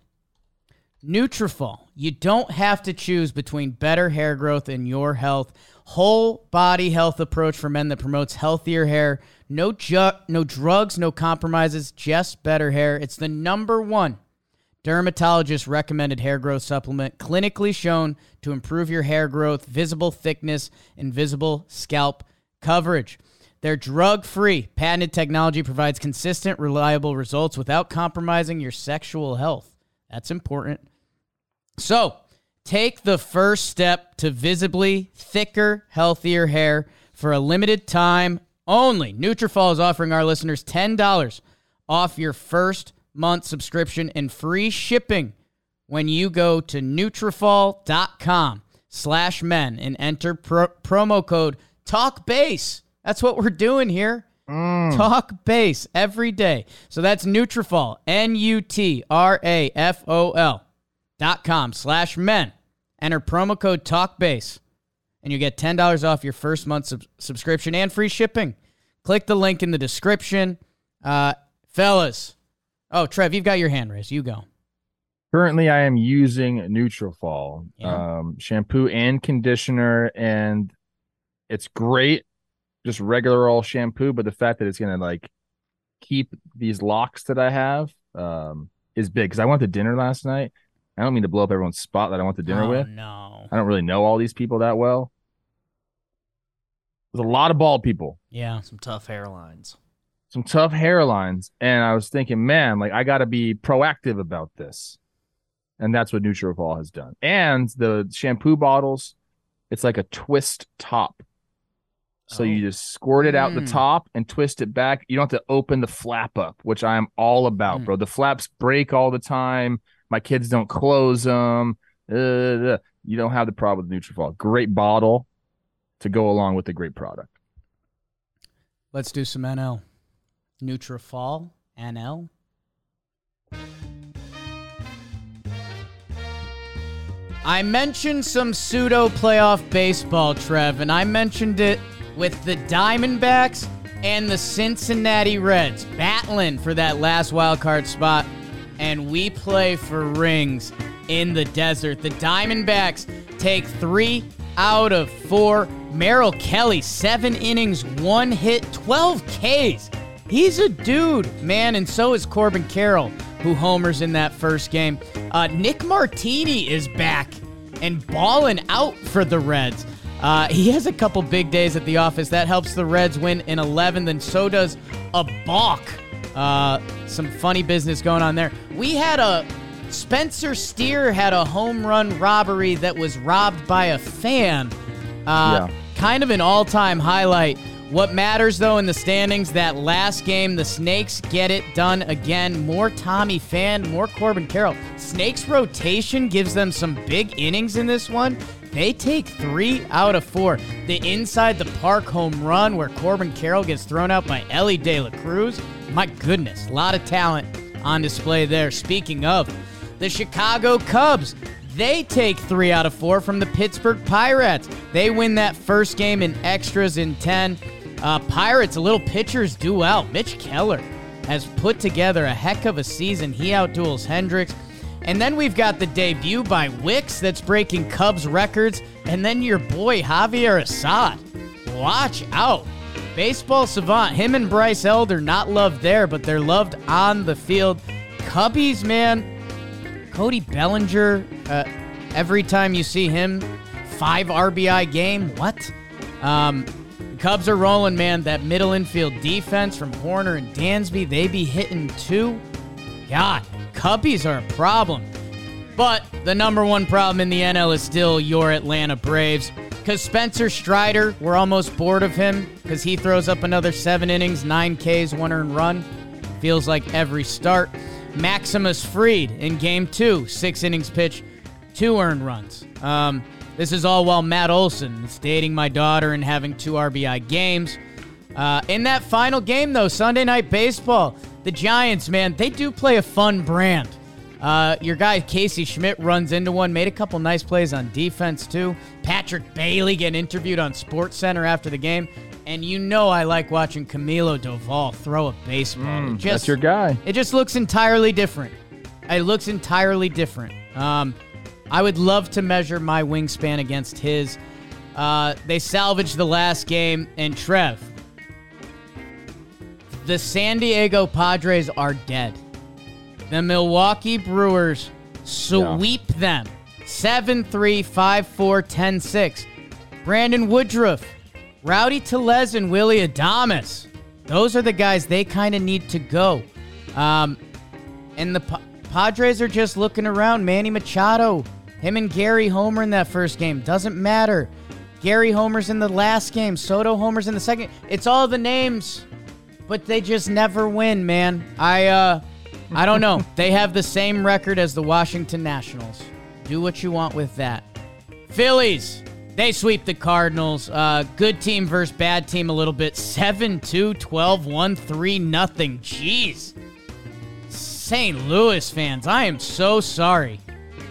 Nutrafol. You don't have to choose between better hair growth and your health. Whole body health approach for men that promotes healthier hair. No ju- no drugs, no compromises, just better hair. It's the number one dermatologist recommended hair growth supplement clinically shown to improve your hair growth, visible thickness, and visible scalp coverage. Their drug free patented technology provides consistent, reliable results without compromising your sexual health. That's important. So, take the first step to visibly thicker, healthier hair for a limited time only. Nutrafol is offering our listeners $10 off your first month subscription and free shipping when you go to Nutrafol.com slash men and enter pro- promo code TALKBASE. That's what we're doing here. Mm. Talk base every day. So that's Nutrafol, N-U-T-R-A-F-O-L dot com slash men. Enter promo code TALKBASE and you get $10 off your first month sub- subscription and free shipping. Click the link in the description. Uh, fellas. Oh, Trev, you've got your hand raised. You go. Currently, I am using Nutrafol Yeah. um, shampoo and conditioner, and it's great. Just regular old shampoo, but the fact that it's gonna like keep these locks that I have um, is big. Because I went to dinner last night. I don't mean to blow up everyone's spot that I went to dinner oh, with. no. I don't really know all these people that well, There's a lot of bald people, Yeah. Some tough hairlines. some tough hairlines, and I was thinking, man, like I got to be proactive about this, and that's what Nutrafol has done. And the shampoo bottles, it's like a twist top. So Oh. you just squirt it out the Mm. top and twist it back. You don't have to open the flap up, which I am all about, Mm. bro. The flaps break all the time. My kids don't close them. Uh, you don't have the problem with Nutrafol. Great bottle to go along with the great product. Let's do some NL. Nutrafol, NL. I mentioned some pseudo playoff baseball, Trev, and I mentioned it with the Diamondbacks and the Cincinnati Reds battling for that last wild card spot. And we play for rings in the desert. The Diamondbacks take three out of four. Merrill Kelly, seven innings, one hit, 12 Ks. He's a dude, man, and so is Corbin Carroll, who homers in that first game. Uh, Nick Martini is back and balling out for the Reds. Uh, he has a couple big days at the office. That helps the Reds win in 11. Then so does a balk. Uh, some funny business going on there. We had a Spencer Steer had a home run robbery that was robbed by a fan. Uh, Yeah. Kind of an all-time highlight. What matters though in the standings, that last game, the Snakes get it done again. More Tommy Pham, more Corbin Carroll. Snakes rotation gives them some big innings in this one. They take three out of four. The inside the park home run where Corbin Carroll gets thrown out by Elly De La Cruz. My goodness, a lot of talent on display there. Speaking of, the Chicago Cubs. They take three out of four from the Pittsburgh Pirates. They win that first game in extras in 10. Uh, Pirates, a little pitcher's duel. Mitch Keller has put together a heck of a season. He outduels Hendricks. And then we've got the debut by Wicks that's breaking Cubs records. And then your boy Javier Assad. Watch out. Baseball savant, him and Bryce Elder not loved there, but they're loved on the field. Cubbies, man, Cody Bellinger, uh, every time you see him, five RBI game. What? Um, Cubs are rolling, man. That middle infield defense from Hoerner and Dansby, they be hitting too. God, Cubbies are a problem. But the number one problem in the NL is still your Atlanta Braves. Because Spencer Strider, we're almost bored of him because he throws up another seven innings, nine Ks, one earned run. Feels like every start. Maximus Fried in game two, six innings pitch, two earned runs. Um, this is all while Matt Olson is dating my daughter and having two RBI games. Uh, in that final game, though, Sunday Night Baseball, the Giants, man, they do play a fun brand. Uh, your guy Casey Schmitt runs into one, made a couple nice plays on defense too. Patrick Bailey getting interviewed on Sports Center after the game, and you know I like watching Camilo Doval throw a baseball. It just, That's your guy. It just looks entirely different. It looks entirely different. Um, I would love to measure my wingspan against his. Uh, they salvaged the last game, and Trev, the San Diego Padres are dead. The Milwaukee Brewers sweep them 7 3, 5 4, 10 6. Brandon Woodruff, Rowdy Tellez, and Willy Adames. Those are the guys they kind of need to go. Um, and the pa- Padres are just looking around. Manny Machado, him and Gary Homer in that first game. Doesn't matter. Gary Homer's in the last game. Soto Homer's in the second. It's all the names, but they just never win, man. I uh, I don't know. they have the same record as the Washington Nationals. Do what you want with that. Phillies. They sweep the Cardinals. Uh, good team versus bad team a little bit. 7 2, 12 1, 3 nothing. Jeez. St. Louis fans, I am so sorry.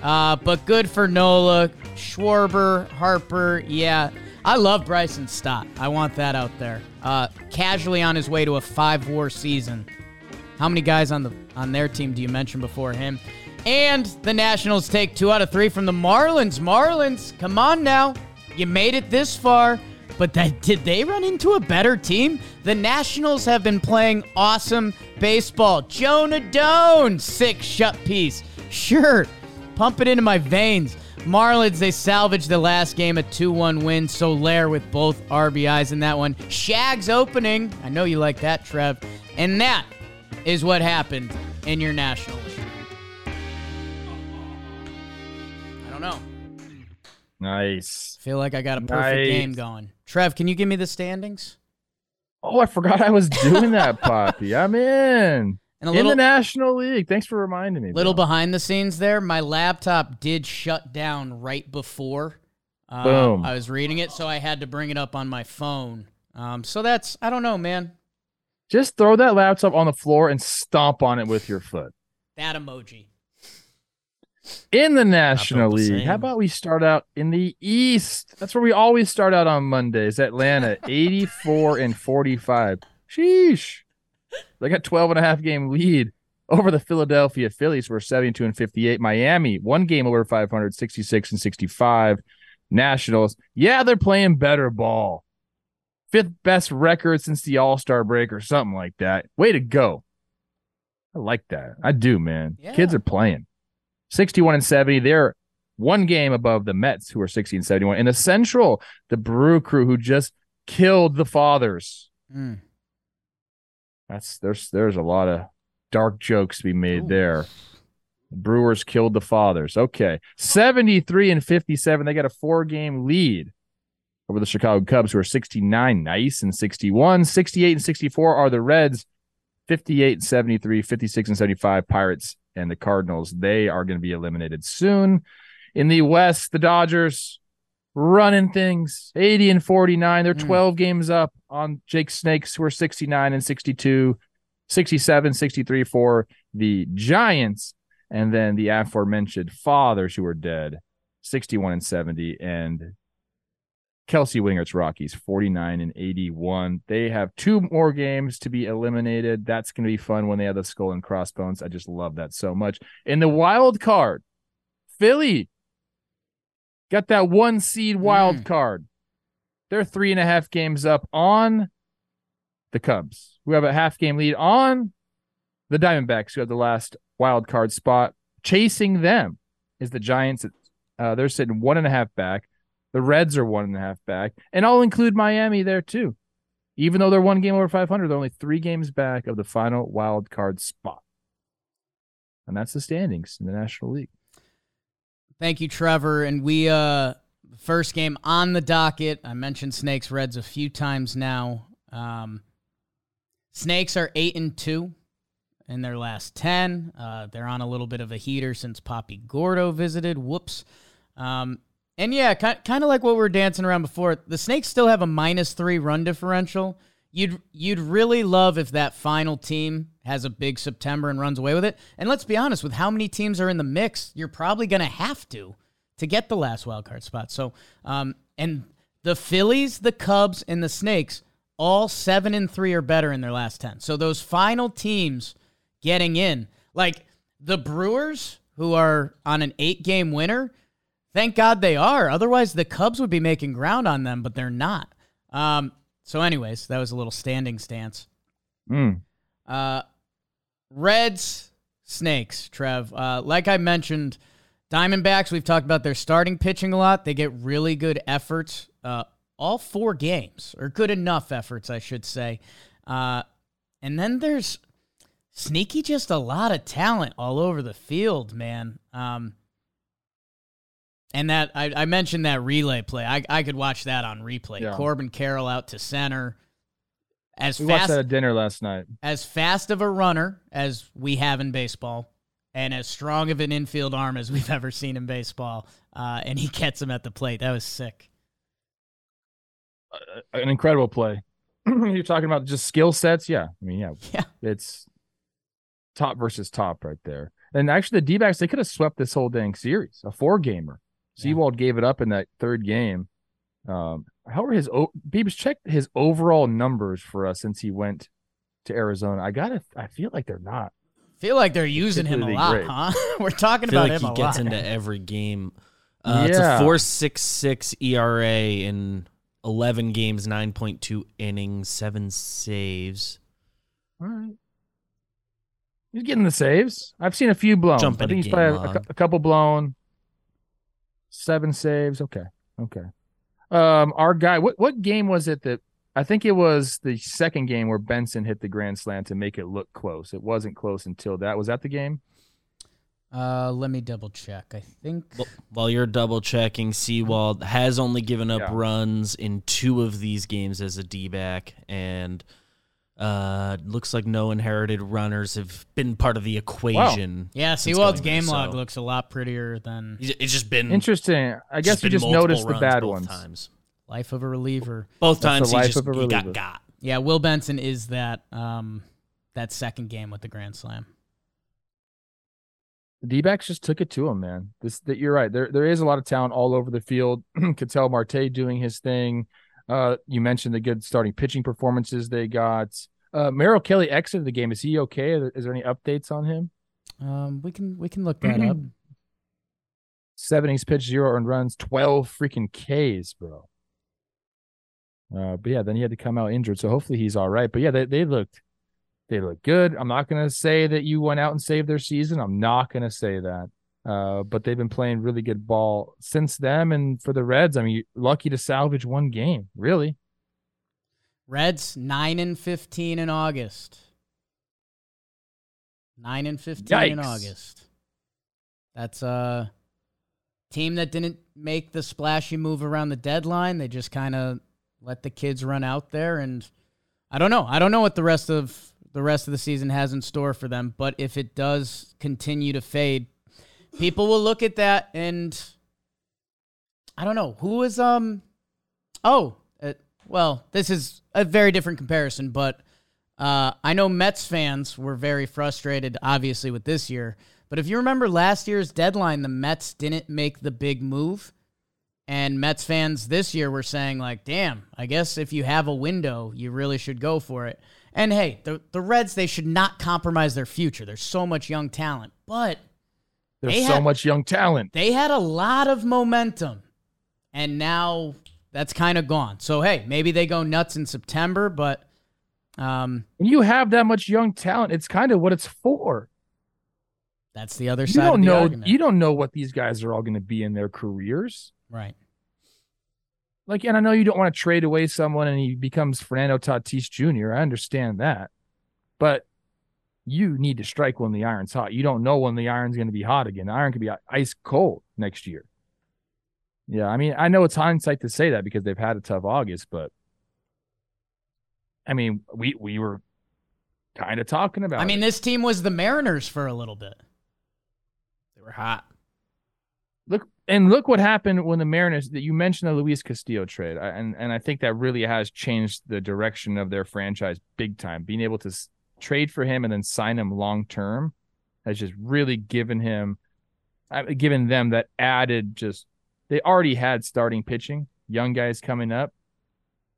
Uh, but good for Nola, Schwarber, Harper. Yeah, I love Bryson Stott. I want that out there. Uh, casually on his way to a five war season. How many guys on the on their team do you mention before him? And the Nationals take two out of three from the Marlins. Marlins, come on now. You made it this far, but that, did they run into a better team? The Nationals have been playing awesome baseball. Joan Adon, six shut piece. Sure, pump it into my veins. Marlins, they salvaged the last game, a 2 1 win. Soler with both RBIs in that one. Shags opening. I know you like that, Trev. And that is what happened in your National League. I don't know. Nice. Feel like I got a perfect Nice. game going. Trev, can you give me the standings? Oh, I forgot I was doing that, Poppy. I'm in. And a in the National League. Thanks for reminding me. little bro. behind the scenes there. My laptop did shut down right before uh, Boom. I was reading it, so I had to bring it up on my phone. Um, so that's I don't know, man. Just throw that laptop on the floor and stomp on it with your foot. That emoji. In the National the League, same. how about we start out in the East? That's where we always start out on Mondays. Atlanta, 84 and 45. Sheesh. They got 12 and a half game lead over the Philadelphia Phillies, who are 72 and 58. Miami, one game over 500, 66 and 65. Nationals, yeah, they're playing better ball. Fifth best record since the All Star break or something like that. Way to go. I like that. I do, man. Yeah. Kids are playing. 61 and 70. They're one game above the Mets, who are 60 and 71. In the Central, the Brew Crew, who just killed the Fathers. Mm. That's there's there's a lot of dark jokes to be made Ooh. there. Brewers killed the Fathers. Okay. 73 and 57. They got a four game lead over the Chicago Cubs, who are 69, nice, and 61. 68 and 64 are the Reds. 58 and 73, 56 and 75 Pirates and the Cardinals. They are going to be eliminated soon. In the West, the Dodgers running things 80 and 49. They're Mm. 12 games up on Jake Snakes, who are 69 and 62, 67, 63 for the Giants. And then the aforementioned fathers who are dead, 61 and 70. And Kelsey Wingert's Rockies, 49 and 81. They have two more games to be eliminated. That's going to be fun when they have the skull and crossbones. I just love that so much. In the wild card, Philly got that one seed wild Mm. card. They're three and a half games up on the Cubs, who have a half game lead on the Diamondbacks, who have the last wild card spot. Chasing them is the Giants. Uh, they're sitting one and a half back. The Reds are one and a half back, and I'll include Miami there too. Even though they're one game over 500, they're only three games back of the final wild card spot. And that's the standings in the National League. Thank you, Trevor. And we uh first game on the docket. I mentioned Snakes Reds a few times now. Um Snakes are eight and two in their last ten. Uh, they're on a little bit of a heater since Poppy Gordo visited. Whoops. Um, and yeah, kind of like what we were dancing around before. The Snakes still have a minus three run differential. You'd you'd really love if that final team has a big September and runs away with it. And let's be honest, with how many teams are in the mix, you're probably going to have to to get the last wild card spot. So, um, and the Phillies, the Cubs, and the Snakes all seven and three or better in their last ten. So those final teams getting in, like the Brewers, who are on an eight game winner. Thank God they are. Otherwise, the Cubs would be making ground on them, but they're not. Um, so, anyways, that was a little standing stance. Mm. Uh, Reds, Snakes, Trev. Uh, like I mentioned, Diamondbacks, we've talked about their starting pitching a lot. They get really good efforts uh, all four games, or good enough efforts, I should say. Uh, and then there's sneaky, just a lot of talent all over the field, man. Um, and that I, I mentioned that relay play. I, I could watch that on replay. Yeah. Corbin Carroll out to center. As We watched fast that at dinner last night. as fast of a runner as we have in baseball, and as strong of an infield arm as we've ever seen in baseball. Uh, and he gets him at the plate. That was sick. An incredible play. You're talking about just skill sets. Yeah. I mean, yeah. Yeah. It's top versus top right there. And actually, the D backs, they could have swept this whole dang series, a four gamer. Yeah. Sewald gave it up in that third game. Um, how are his o- Beebs check his overall numbers for us since he went to Arizona? I gotta I feel like they're not. Feel like they're using him a lot, great. huh? We're talking I feel about like him he a gets lot. into every game. Uh, It's a four six six ERA in eleven games, nine point two innings, seven saves. All right. He's getting the saves. I've seen a few blown. Jump I think he's game probably a, a couple blown. Seven saves. Okay. Okay. Um, our guy. What what game was it that I think it was the second game where Benson hit the grand slam to make it look close. It wasn't close until that. Was that the game? Uh, let me double check. I think While you're double checking, Sewald has only given up Yeah. runs in two of these games as a D back, and uh, looks like no inherited runners have been part of the equation. yeah, since Sewald's going there, game log so- looks a lot prettier than It's it's just been Interesting. I guess you been just multiple noticed the runs bad both ones. Times. life of a reliever. Both That's the times he life just of a he got got. Yeah, Will Benson is that um that second game with the grand slam. The D-backs just took it to him, man. This that you're right. There there is a lot of talent all over the field. Ketel Marte doing his thing. Uh, you mentioned the good starting pitching performances they got. Uh, Merrill Kelly exited the game. Is he okay? Is there any updates on him? Um, we can we can look that up. Seven innings pitched, zero earned runs, twelve freaking Ks, bro. Uh, but yeah, then he had to come out injured, so hopefully he's all right. But yeah, they they looked they looked good. I'm not gonna say that you went out and saved their season. I'm not gonna say that. Uh, but they've been playing really good ball since them, and for the Reds, I mean, lucky to salvage one game, really. Reds nine and fifteen in August. Nine and fifteen in August. That's a team that didn't make the splashy move around the deadline. They just kind of let the kids run out there, and I don't know. I don't know what the rest of the rest of the season has in store for them. But if it does continue to fade, people will look at that and I don't know who is um. Oh, uh, well, this is a very different comparison, but uh, I know Mets fans were very frustrated, obviously, with this year. But if you remember last year's deadline, the Mets didn't make the big move. And Mets fans this year were saying, like, damn, I guess if you have a window, you really should go for it. And hey, the, the Reds, they should not compromise their future. There's so much young talent. But There's They so much young talent. they had a lot of momentum. And now that's kind of gone. So, hey, maybe they go nuts in September, but um, When you have that much young talent, it's kind of what it's for. that's the other You side don't of the know. argument. You don't know what these guys are all going to be in their careers. right. Like, and I know you don't want to trade away someone and he becomes Fernando Tatis Jr. I understand that, but you need to strike when the iron's hot. You don't know when the iron's going to be hot again. The iron could be ice cold next year. Yeah, I mean, I know it's hindsight to say that because they've had a tough August, but I mean, we we were kind of talking about. I mean, it. this team was the Mariners for a little bit. They were hot. look and look what happened when the Mariners that you mentioned the Luis Castillo trade, and and I think that really has changed the direction of their franchise big time. Being able to trade for him and then sign him long term has just really given him, uh, given them that added just. They already had starting pitching, young guys coming up,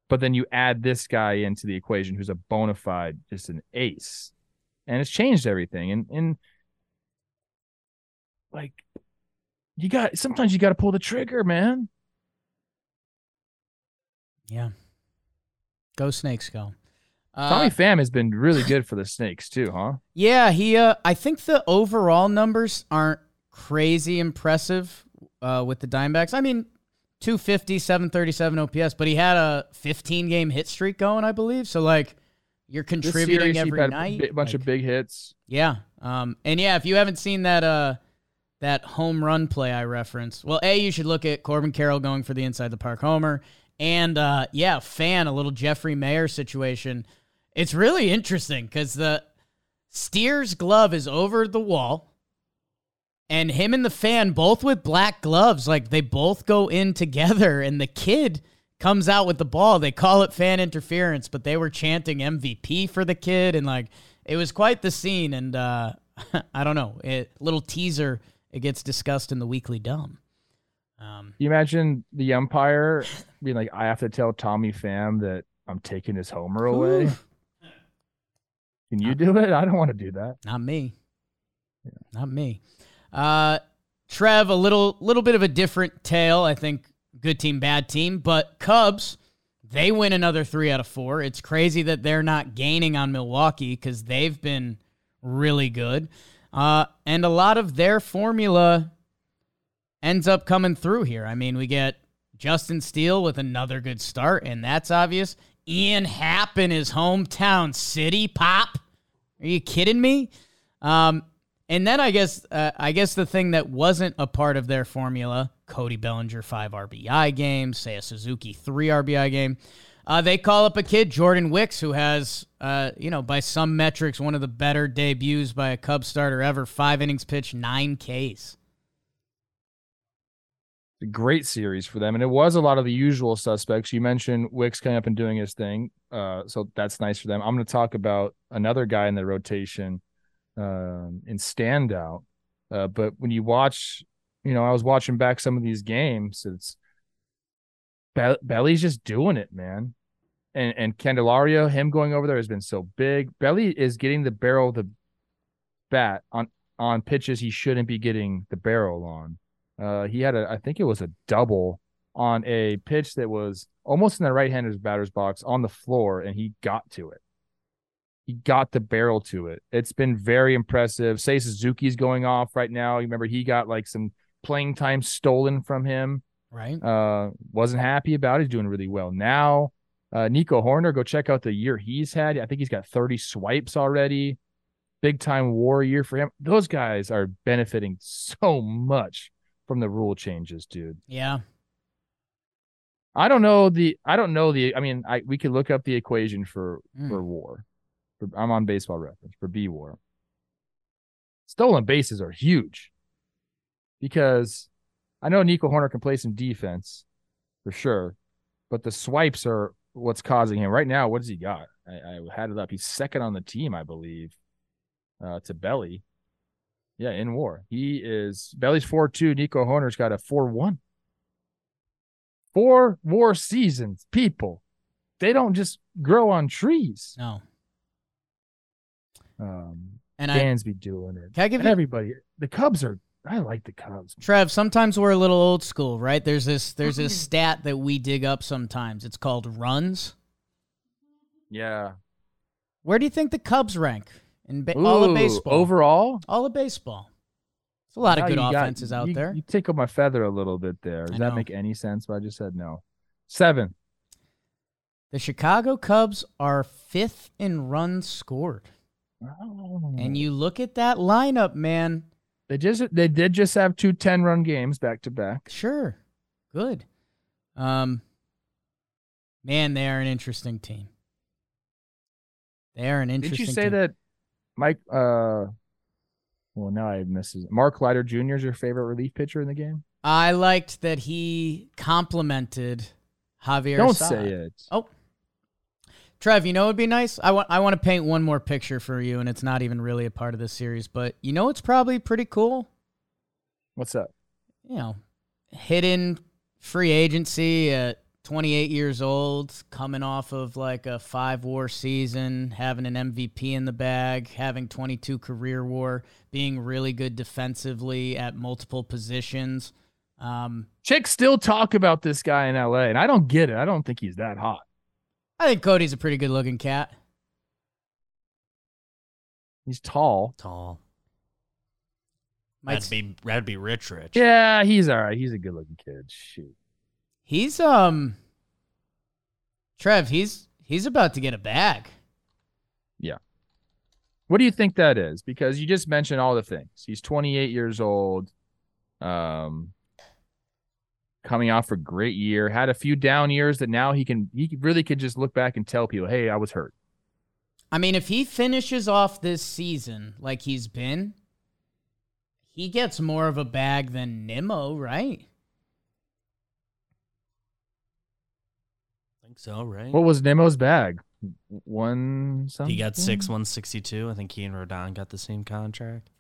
but then you add this guy into the equation, who's a bona fide, just an ace, and it's changed everything. And and like you got sometimes you got to pull the trigger, man. Yeah. Go Snakes, go. Uh, Tommy Pham has been really good for the Snakes too, huh? Yeah, he. Uh, I think the overall numbers aren't crazy impressive uh, with the Dimebacks. I mean, 250, 737 OPS, but he had a 15 game hit streak going, I believe. So like, you're contributing series, every night. a bunch Like, of big hits. Yeah. Um. And yeah, if you haven't seen that, uh, that home run play I referenced, well, a you should look at Corbin Carroll going for the inside the park homer, and uh, yeah, fan a little Jeffrey Maier situation. It's really interesting because the Steers glove is over the wall, and him and the fan both with black gloves, like they both go in together, and the kid comes out with the ball. They call it fan interference, but they were chanting MVP for the kid, and like it was quite the scene. And uh, I don't know, it little teaser. It gets discussed in the weekly dumb. Um, You imagine the umpire being like, "I have to tell Tommy Pham that I'm taking his homer away." Can you do it? I don't want to do that. Not me. Not me. Uh, Trev, a little little bit of a different tale. I think good team, bad team, but Cubs, they win another three out of four. It's crazy that they're not gaining on Milwaukee because they've been really good. Uh, and a lot of their formula ends up coming through here. I mean, we get Justin Steele with another good start, and that's obvious. Ian Happ in his hometown city, pop. Are you kidding me? Um, and then I guess uh, I guess the thing that wasn't a part of their formula, Cody Bellinger five RBI game, Seiya Suzuki three RBI game. Uh, they call up a kid, Jordan Wicks, who has, uh, you know, by some metrics, one of the better debuts by a Cub starter ever. Five innings pitched, nine Ks. Great series for them, and it was a lot of the usual suspects. You mentioned Wicks coming up and doing his thing, uh, so that's nice for them. I'm going to talk about another guy in the rotation um, in standout, uh, but when you watch, you know, I was watching back some of these games. It's Belly's just doing it, man and and Candelario, him going over there has been so big. Belly is getting the barrel of the bat on on pitches he shouldn't be getting the barrel on. Uh, he had a, I think it was a double on a pitch that was almost in the right-hander's batter's box on the floor, and he got to it. He got the barrel to it. It's been very impressive. Seiya Suzuki's going off right now. You remember he got like some playing time stolen from him. Right. Uh, wasn't happy about it. He's doing really well now. Uh, Nico Hoerner, go check out the year he's had. I think he's got 30 swipes already. Big time war year for him. Those guys are benefiting so much from the rule changes, dude. Yeah. I don't know the I don't know the I mean I we could look up the equation for mm. for war. For, I'm on baseball reference for B war. Stolen bases are huge because I know Nico Hoerner can play some defense for sure, but the swipes are what's causing him right now. What does he got? I, I had it up. He's second on the team, I believe, uh, to Belly. Yeah, in war. He is Belly's 4 2. Nico Hoerner's got a 4 1. Four war seasons, people. They don't just grow on trees. No. Um, and Dansby doing it. Can I give you, everybody? The Cubs are I like the Cubs. Trev, sometimes we're a little old school, right? There's this there's this stat that we dig up sometimes. It's called runs. Yeah. Where do you think the Cubs rank in ba- Ooh, all of baseball? Overall? All of baseball. It's a lot now of good offenses got, out you, there. You tickle my feather a little bit there. Does that make any sense? But I just said no. Seven. The Chicago Cubs are fifth in runs scored. Oh. And you look at that lineup, man. They just they did just have two 10 run games back to back. Sure. Good. Um man, they are an interesting team. They are an interesting Did you say team. that Mike uh well now I misses Mark Leiter Jr. is your favorite relief pitcher in the game? I liked that he complimented Javier. Don't Saad. say it. Oh, Trev, you know it'd be nice. I want I want to paint one more picture for you, and it's not even really a part of this series, but you know it's probably pretty cool. What's up? You know, hidden free agency at 28 years old, coming off of like a five war season, having an MVP in the bag, having 22 career war, being really good defensively at multiple positions. Um, Chicks still talk about this guy in LA, and I don't get it. I don't think he's that hot. I think Cody's a pretty good looking cat. He's tall. Tall. Might that'd be that'd be rich, rich. Yeah, he's all right. He's a good looking kid. Shoot. He's um Trev, he's he's about to get a bag. Yeah. What do you think that is? Because you just mentioned all the things. He's 28 years old. Um coming off a great year, had a few down years that now he can he really could just look back and tell people, "Hey, I was hurt." I mean, if he finishes off this season like he's been, he gets more of a bag than Nimmo, right? Think so, right? What was Nimmo's bag? One something? He got six one sixty two. I think he and Rodon got the same contract.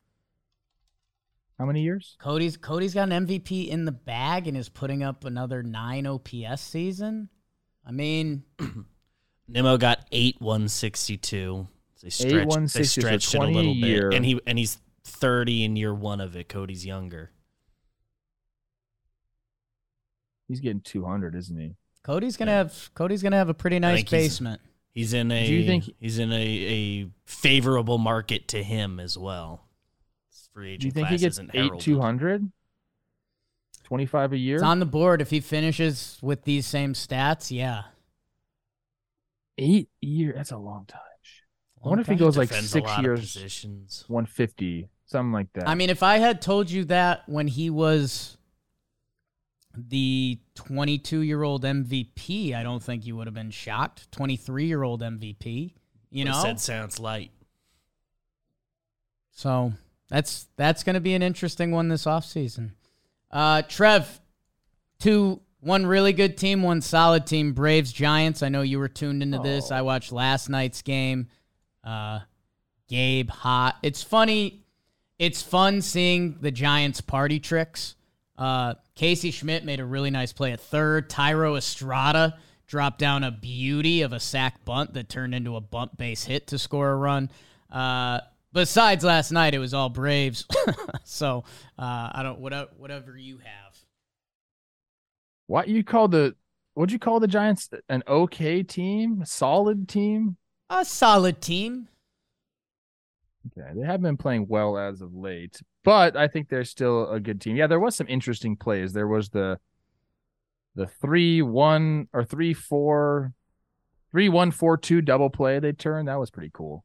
How many years? Cody's Cody's got an MVP in the bag and is putting up another nine OPS season. I mean, Nimmo got eight one sixty two. They stretched, eight one sixty, they stretched it a little year. bit, and he and he's thirty in year one of it. Cody's younger. He's getting two hundred, isn't he? Cody's gonna yeah. have Cody's gonna have a pretty nice basement. He's, he's in a. Do you think he's in a, a favorable market to him as well? free agent. Do you think he gets eight two hundred? 25 a year. It's on the board. If he finishes with these same stats, yeah. Eight year. That's a long time. I Long wonder if he time. goes like six years, positions. 150, something like that. I mean, if I had told you that when he was the 22 year old MVP, I don't think you would have been shocked. 23 year old MVP, you know? said sounds light. So that's that's going to be an interesting one this offseason. Uh, Trev, two one really good team, one solid team. Braves Giants. I know you were tuned into this. Oh. I watched last night's game. Uh, Gabe hot. It's funny. It's fun seeing the Giants party tricks. Uh, Casey Schmitt made a really nice play at third. Thairo Estrada dropped down a beauty of a sack bunt that turned into a bunt base hit to score a run. Uh, besides last night, it was all Braves. so uh, I don't whatever whatever you have. what you call the what'd you call the Giants? An okay team, solid team. A solid team. Okay, they have been playing well as of late, but I think they're still a good team. Yeah, there was some interesting plays. There was the the three one or three four three one four two double play they turned. That was pretty cool.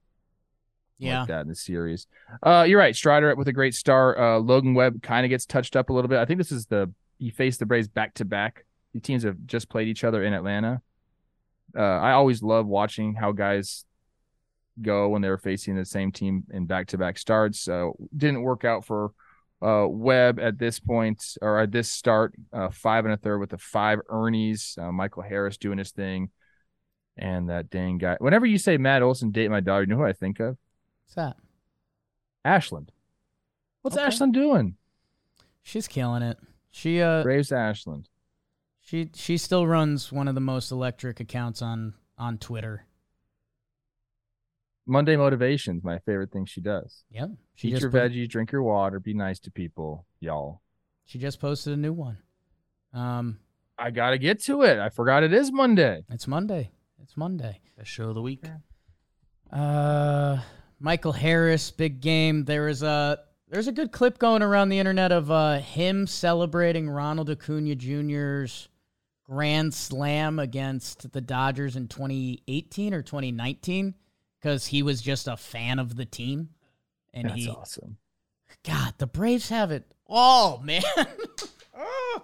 Yeah. like that in the series. Uh, you're right. Strider with a great start. Uh, Logan Webb kind of gets touched up a little bit. I think this is the he faced the Braves back to back. The teams have just played each other in Atlanta. Uh, I always love watching how guys go when they were facing the same team in back to back starts. So didn't work out for uh, Webb at this point or at this start. Uh, five and a third with the five Ernie's. Uh, Michael Harris doing his thing. And that dang guy. Whenever you say Matt Olson date my daughter, you know who I think of? What's that? Ashland. What's Okay. Ashland doing? She's killing it. She uh Braves Ashland. she she still runs one of the most electric accounts on on Twitter. Monday motivations, my favorite thing she does. Yep. She Eat just your put- veggies, drink your water, be nice to people, y'all. She just posted a new one. Um, I gotta get to it. I forgot it is Monday. it's Monday. It's Monday. Best show of the week. Uh, Michael Harris, big game. There is a there's a good clip going around the internet of uh him celebrating Ronald Acuna Jr.'s grand slam against the Dodgers in 2018 or 2019 because he was just a fan of the team, and That's he awesome. God, the Braves have it all, man. Oh.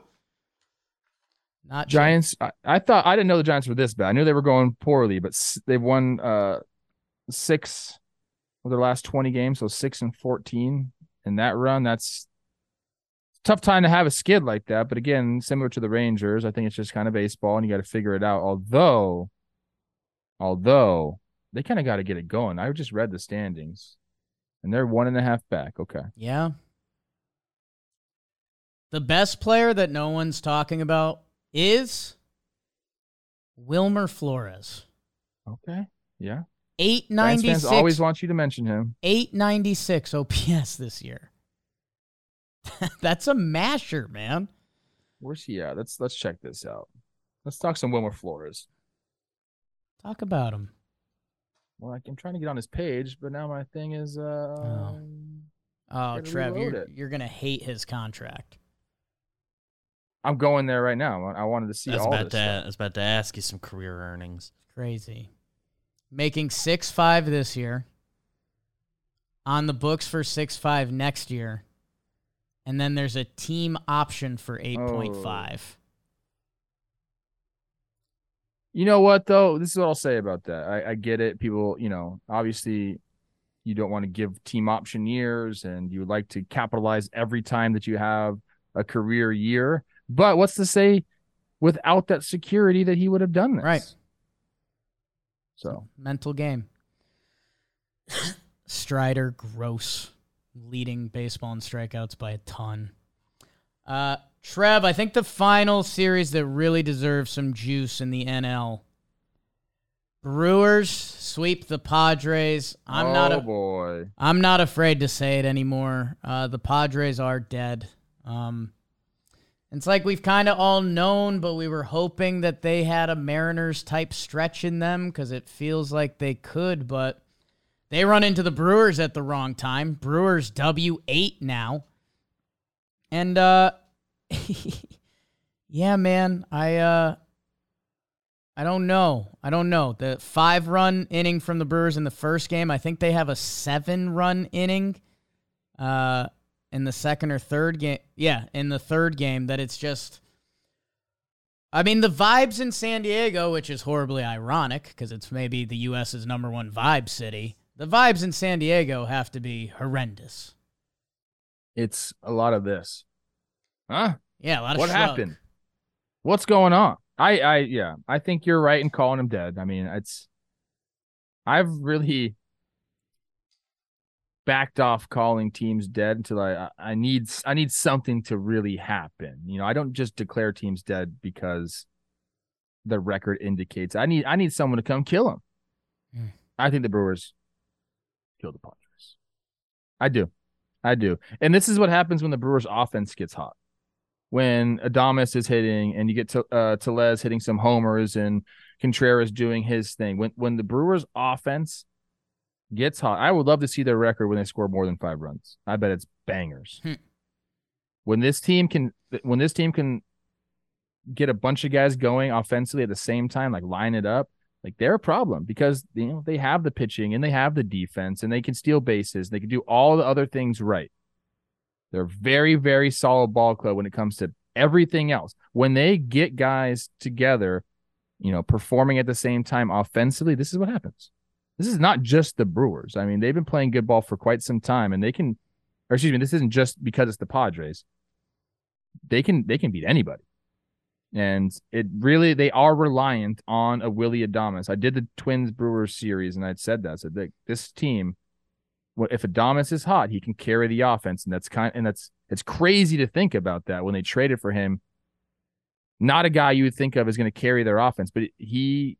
Not sure. Giants. I, I thought I didn't know the Giants were this bad. I knew they were going poorly, but s- they've won uh six of their last twenty games, so six and fourteen in that run. That's tough time to have a skid like that. But again, similar to the Rangers, I think it's just kind of baseball, and you got to figure it out. Although, although they kind of got to get it going. I just read the standings, and they're one and a half back. Okay, Yeah. The best player that no one's talking about is Wilmer Flores. okay, yeah. Eight Giants ninety fans always want you to mention him. eight ninety six OPS this year. That's a masher, man. Where's he at? Let's let's check this out. Let's talk some Wilmer Flores. Talk about him. Well, I- I'm trying to get on his page, but now my thing is uh Oh, Gotta Trev, you're, it. you're gonna hate his contract. I'm going there right now. I wanted to see I was all about this. to. stuff. I was about to ask you some career earnings. Crazy. Making six five this year. On the books for six five next year. And then there's a team option for eight point five. You know what though? This is what I'll say about that. I, I get it. People, you know, obviously you don't want to give team option years and you would like to capitalize every time that you have a career year. But what's to say without that security that he would have done this? Right. So Mental game. Strider, gross. Leading baseball in strikeouts by a ton. Uh, Trev, I think the final series that really deserves some juice in the NL. Brewers sweep the Padres. I'm oh, not a boy. I'm not afraid to say it anymore. Uh, the Padres are dead. Um, it's like we've kind of all known, but we were hoping that they had a Mariners type stretch in them because it feels like they could, but they run into the Brewers at the wrong time. Brewers W8 now. And uh, yeah, man. I uh I don't know. I don't know. The five run inning from the Brewers in the first game, I think they have a seven run inning uh in the second or third game. Yeah, in the third game that it's just I mean, the vibes in San Diego, which is horribly ironic because it's maybe the US's number one vibe city. The vibes in San Diego have to be horrendous. It's a lot of this. Huh? Yeah, a lot of What shrug. happened? What's going on? I, I, yeah, I think you're right in calling him dead. I mean, it's, I've really backed off calling teams dead until I, I- need, I need something to really happen. You know, I don't just declare teams dead because the record indicates. I need, I need someone to come kill them. Hmm. I think the Brewers kill the Padres. I do, I do, and this is what happens when the Brewers' offense gets hot when Adames is hitting and you get to uh Tellez hitting some homers and Contreras doing his thing. When when the Brewers offense gets hot, I would love to see their record when they score more than five runs. I bet it's bangers. Hmm. When this team can when this team can get a bunch of guys going offensively at the same time, like line it up, like they're a problem because you know they have the pitching and they have the defense and they can steal bases. They can do all the other things right. They're very, very solid ball club when it comes to everything else. When they get guys together, you know, performing at the same time offensively, this is what happens. This is not just the Brewers. I mean, they've been playing good ball for quite some time, and they can, or excuse me, this isn't just because it's the Padres. They can they can beat anybody, and it really they are reliant on a Willy Adames. I did the Twins Brewers series, and I'd said that. I said that this team if Adames is hot, he can carry the offense, and that's kind and that's it's crazy to think about that when they traded for him. Not a guy you would think of is going to carry their offense, but he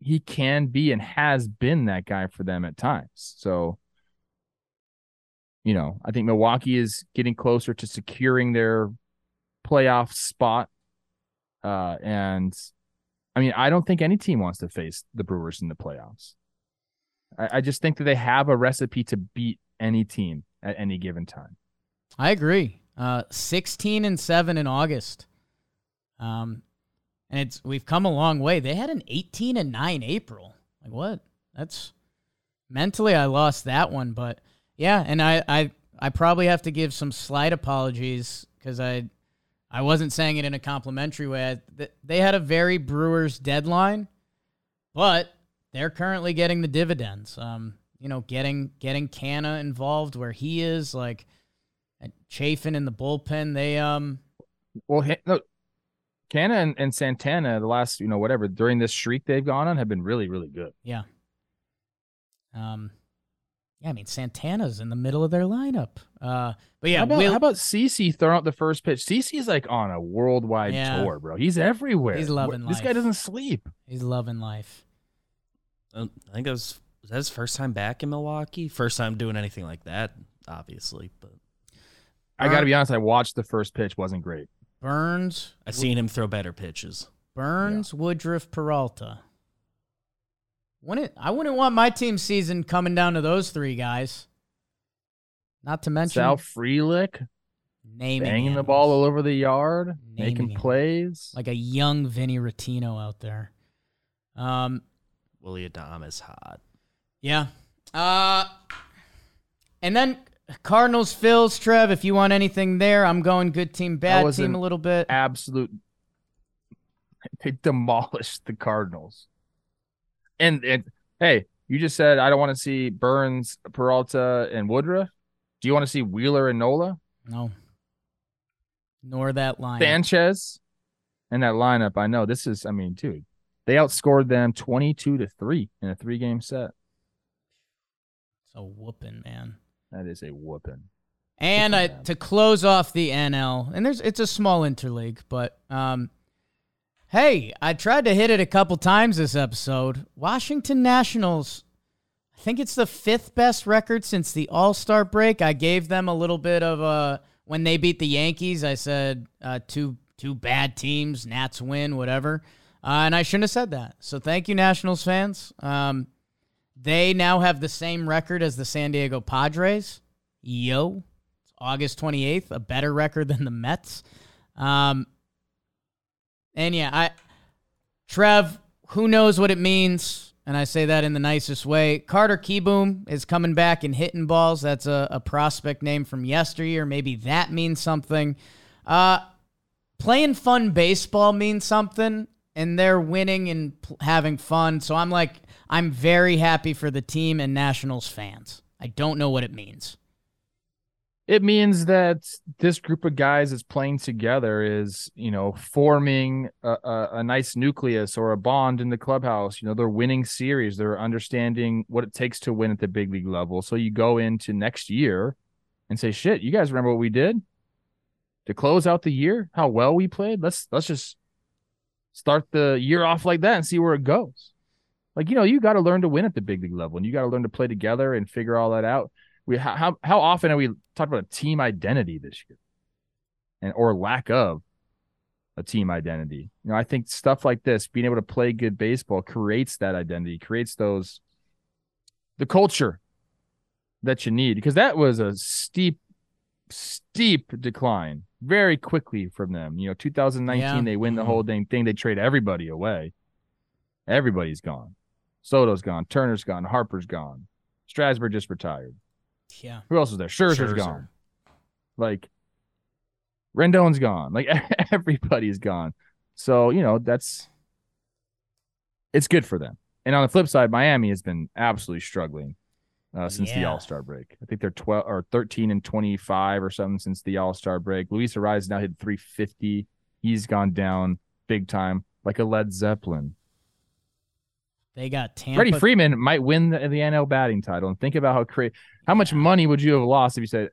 he can be and has been that guy for them at times. So, you know, I think Milwaukee is getting closer to securing their playoff spot. Uh, and I mean, I don't think any team wants to face the Brewers in the playoffs. I, I just think that they have a recipe to beat any team at any given time. I agree. Uh, 16 and 7 in August. Um, and it's we've come a long way. They had an 18 and 9 April. Like what? That's mentally I lost that one, but yeah, and I I I probably have to give some slight apologies cuz I I wasn't saying it in a complimentary way. They had a very Brewers deadline, but they're currently getting the dividends. Um, you know, getting getting Canha involved where he is, like Chafin in the bullpen. They um Well, look, Canha and, and Santana, the last, you know, whatever, during this streak they've gone on have been really, really good. yeah. Um yeah, I mean Santana's in the middle of their lineup. Uh but yeah, how about, Will, how about CC throwing out the first pitch? CC's like on a worldwide Yeah. tour, bro. He's everywhere. He's loving This guy doesn't sleep. he's loving life. Um, I think it was was that his first time back in Milwaukee. First time doing anything like that, obviously. But I got to be honest. I watched the first pitch. wasn't great. Burnes, I've seen him throw better pitches. Burnes, Woodruff, Peralta. Wouldn't I wouldn't want my team season coming down to those three guys. Not to mention Sal Frelick naming banging the ball all over the yard, making him. plays. like a young Vinny Rottino out there. Um, Willie Adam is hot. yeah. Uh, and then Cardinals, Phils, Trev. If you want anything there, I'm going good team, bad was team an a little bit. absolute they demolished the Cardinals. And and hey, you just said I don't want to see Burnes, Peralta, and Woodruff. Do you want to see Wheeler and Nola? No. Nor that line. Sanchez and that lineup. I know this is I mean, dude, they outscored them 22 to 3 in a three game set. It's a whooping, man. That is a whooping. And I, to close off the NL, and there's it's a small interleague, but um, hey, I tried to hit it a couple times this episode. Washington Nationals, I think it's the fifth best record since the All Star break. I gave them a little bit of a when they beat the Yankees. I said uh, two two bad teams, Nats win, whatever, uh, and I shouldn't have said that. So thank you, Nationals fans. Um, they now have the same record as the San Diego Padres. Yo. August 28th, a better record than the Mets. Um, and yeah, I, Trev, who knows what it means? And I say that in the nicest way. Carter Kieboom is coming back and hitting balls. That's a, a prospect name from yesteryear. Maybe that means something. Uh, playing fun baseball means something, and they're winning and pl- having fun. So I'm like, I'm very happy for the team and Nationals fans. I don't know what it means. It means that this group of guys is playing together is, you know, forming a, a, a, nice nucleus or a bond in the clubhouse. You know, they're winning series. They're understanding what it takes to win at the big league level. So you go into next year and say, "Shit, you guys remember what we did to close out the year? How well we played? Let's let's just start the year off like that and see where it goes." Like you know, you got to learn to win at the big league level, and you got to learn to play together and figure all that out we how how often have we talked about a team identity this year, and or lack of a team identity? You know, I think stuff like this, being able to play good baseball, creates that identity, creates those the culture that you need because that was a steep steep decline very quickly from them. You know, 2019 yeah. they win the mm-hmm. whole dang thing. They trade everybody away. Everybody's gone. Soto's gone. Turner's gone. Harper's gone. Strasburg just retired. Yeah. Who else is there? Scherzer's Scherzer. gone. Like Rendon's gone. Like everybody's gone. So, you know, that's it's good for them. And on the flip side, Miami has been absolutely struggling uh, since yeah. the All Star break. I think they're 12 or 13 and 25 or something since the All Star break. Luis Arraez now hit 350. He's gone down big time, like a Led Zeppelin. They got Tampa. Freddie Freeman might win the, the NL batting title. And think about how crazy, how much money would you have lost if you said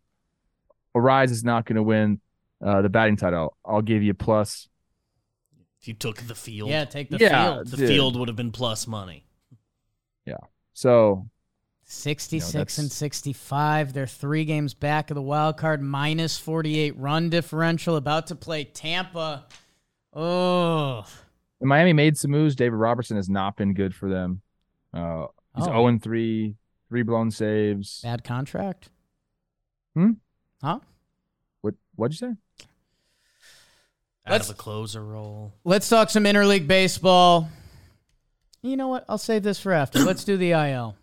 Arraez is not going to win uh, the batting title? I'll give you plus. If you took the field, yeah, take the yeah, field. The dude. field would have been plus money. Yeah. So 66 you know, and 65. They're three games back of the wild card, minus 48 run differential. About to play Tampa. Oh. Miami made some moves. David Robertson has not been good for them. Uh, he's oh. 0 3, three blown saves. Bad contract. Hmm. Huh? What? What'd you say? Out let's, of a closer role. Let's talk some interleague baseball. You know what? I'll save this for after. let's do the IL.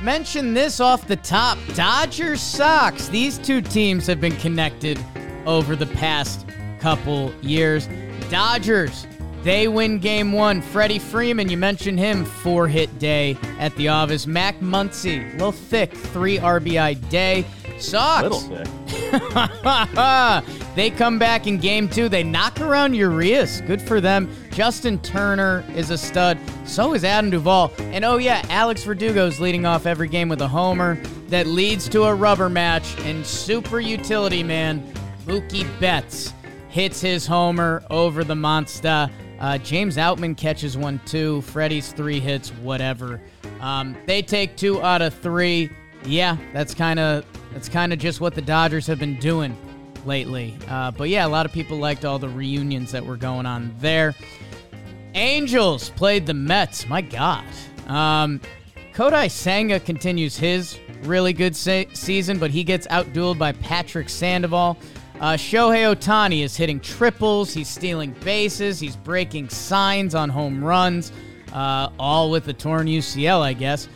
Mention this off the top. Dodgers Sox. These two teams have been connected over the past couple years. Dodgers, they win game one. Freddie Freeman, you mentioned him, four hit day at the office. Max Muncy, a little thick, three RBI day. Thick. they come back in game two. They knock around Urias. Good for them. Justin Turner is a stud. So is Adam Duvall. And oh, yeah, Alex Verdugo's leading off every game with a homer that leads to a rubber match. And super utility man Mookie Betts hits his homer over the monster. Uh, James Outman catches one too. Freddie's three hits, whatever. Um, they take two out of three. Yeah, that's kind of that's kind of just what the Dodgers have been doing lately. Uh, but yeah, a lot of people liked all the reunions that were going on there. Angels played the Mets. My God. Um, Kodai Senga continues his really good se- season, but he gets outdueled by Patrick Sandoval. Uh, Shohei Ohtani is hitting triples. He's stealing bases. He's breaking signs on home runs. Uh, all with the torn UCL, I guess.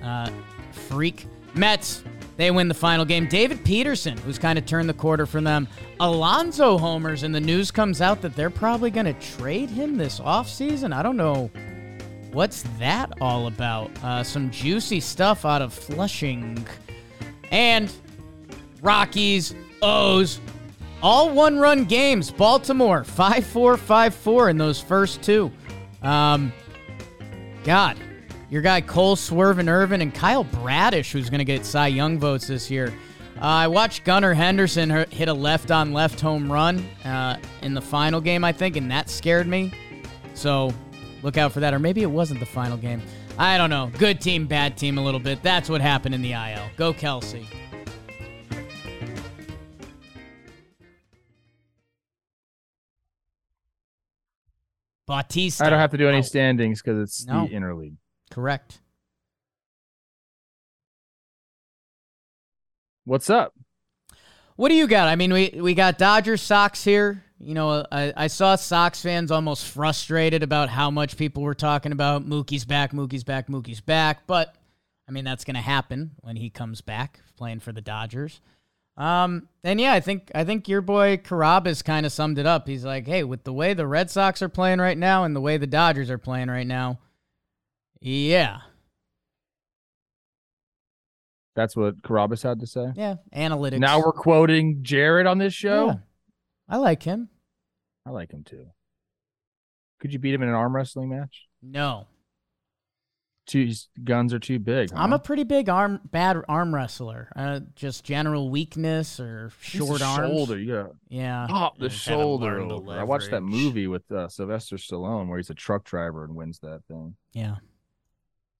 Uh, freak. Mets, they win the final game. David Peterson, who's kind of turned the quarter for them. Alonso homers, and the news comes out that they're probably going to trade him this offseason. I don't know. What's that all about? Uh, some juicy stuff out of Flushing. And Rockies, O's, all one run games. Baltimore 5 4 5 4 in those first two. Um, God, your guy Cole Swervin Irvin and Kyle Bradish, who's going to get Cy Young votes this year. Uh, I watched Gunnar Henderson hit a left on left home run uh, in the final game, I think, and that scared me. So look out for that. Or maybe it wasn't the final game. I don't know. Good team, bad team, a little bit. That's what happened in the IL. Go, Kelsey. Bautista. I don't have to do any standings because it's no. the interleague. Correct. What's up? What do you got? I mean, we we got Dodgers Sox here. You know, I, I saw Sox fans almost frustrated about how much people were talking about Mookie's back, Mookie's back, Mookie's back. But I mean, that's going to happen when he comes back playing for the Dodgers. Um, and yeah, I think I think your boy Carrabis kind of summed it up. He's like, hey, with the way the Red Sox are playing right now and the way the Dodgers are playing right now, yeah, That's what Carrabis had to say. yeah, analytics. Now we're quoting Jared on this show. Yeah. I like him. I like him too. Could you beat him in an arm wrestling match? No, Two his guns are too big. I'm a pretty big arm bad arm wrestler. Uh, just general weakness or short the arms. Shoulder, you gotta Yeah. pop the You shoulder over. I watched that movie with uh, Sylvester Stallone where he's a truck driver and wins that thing. Yeah.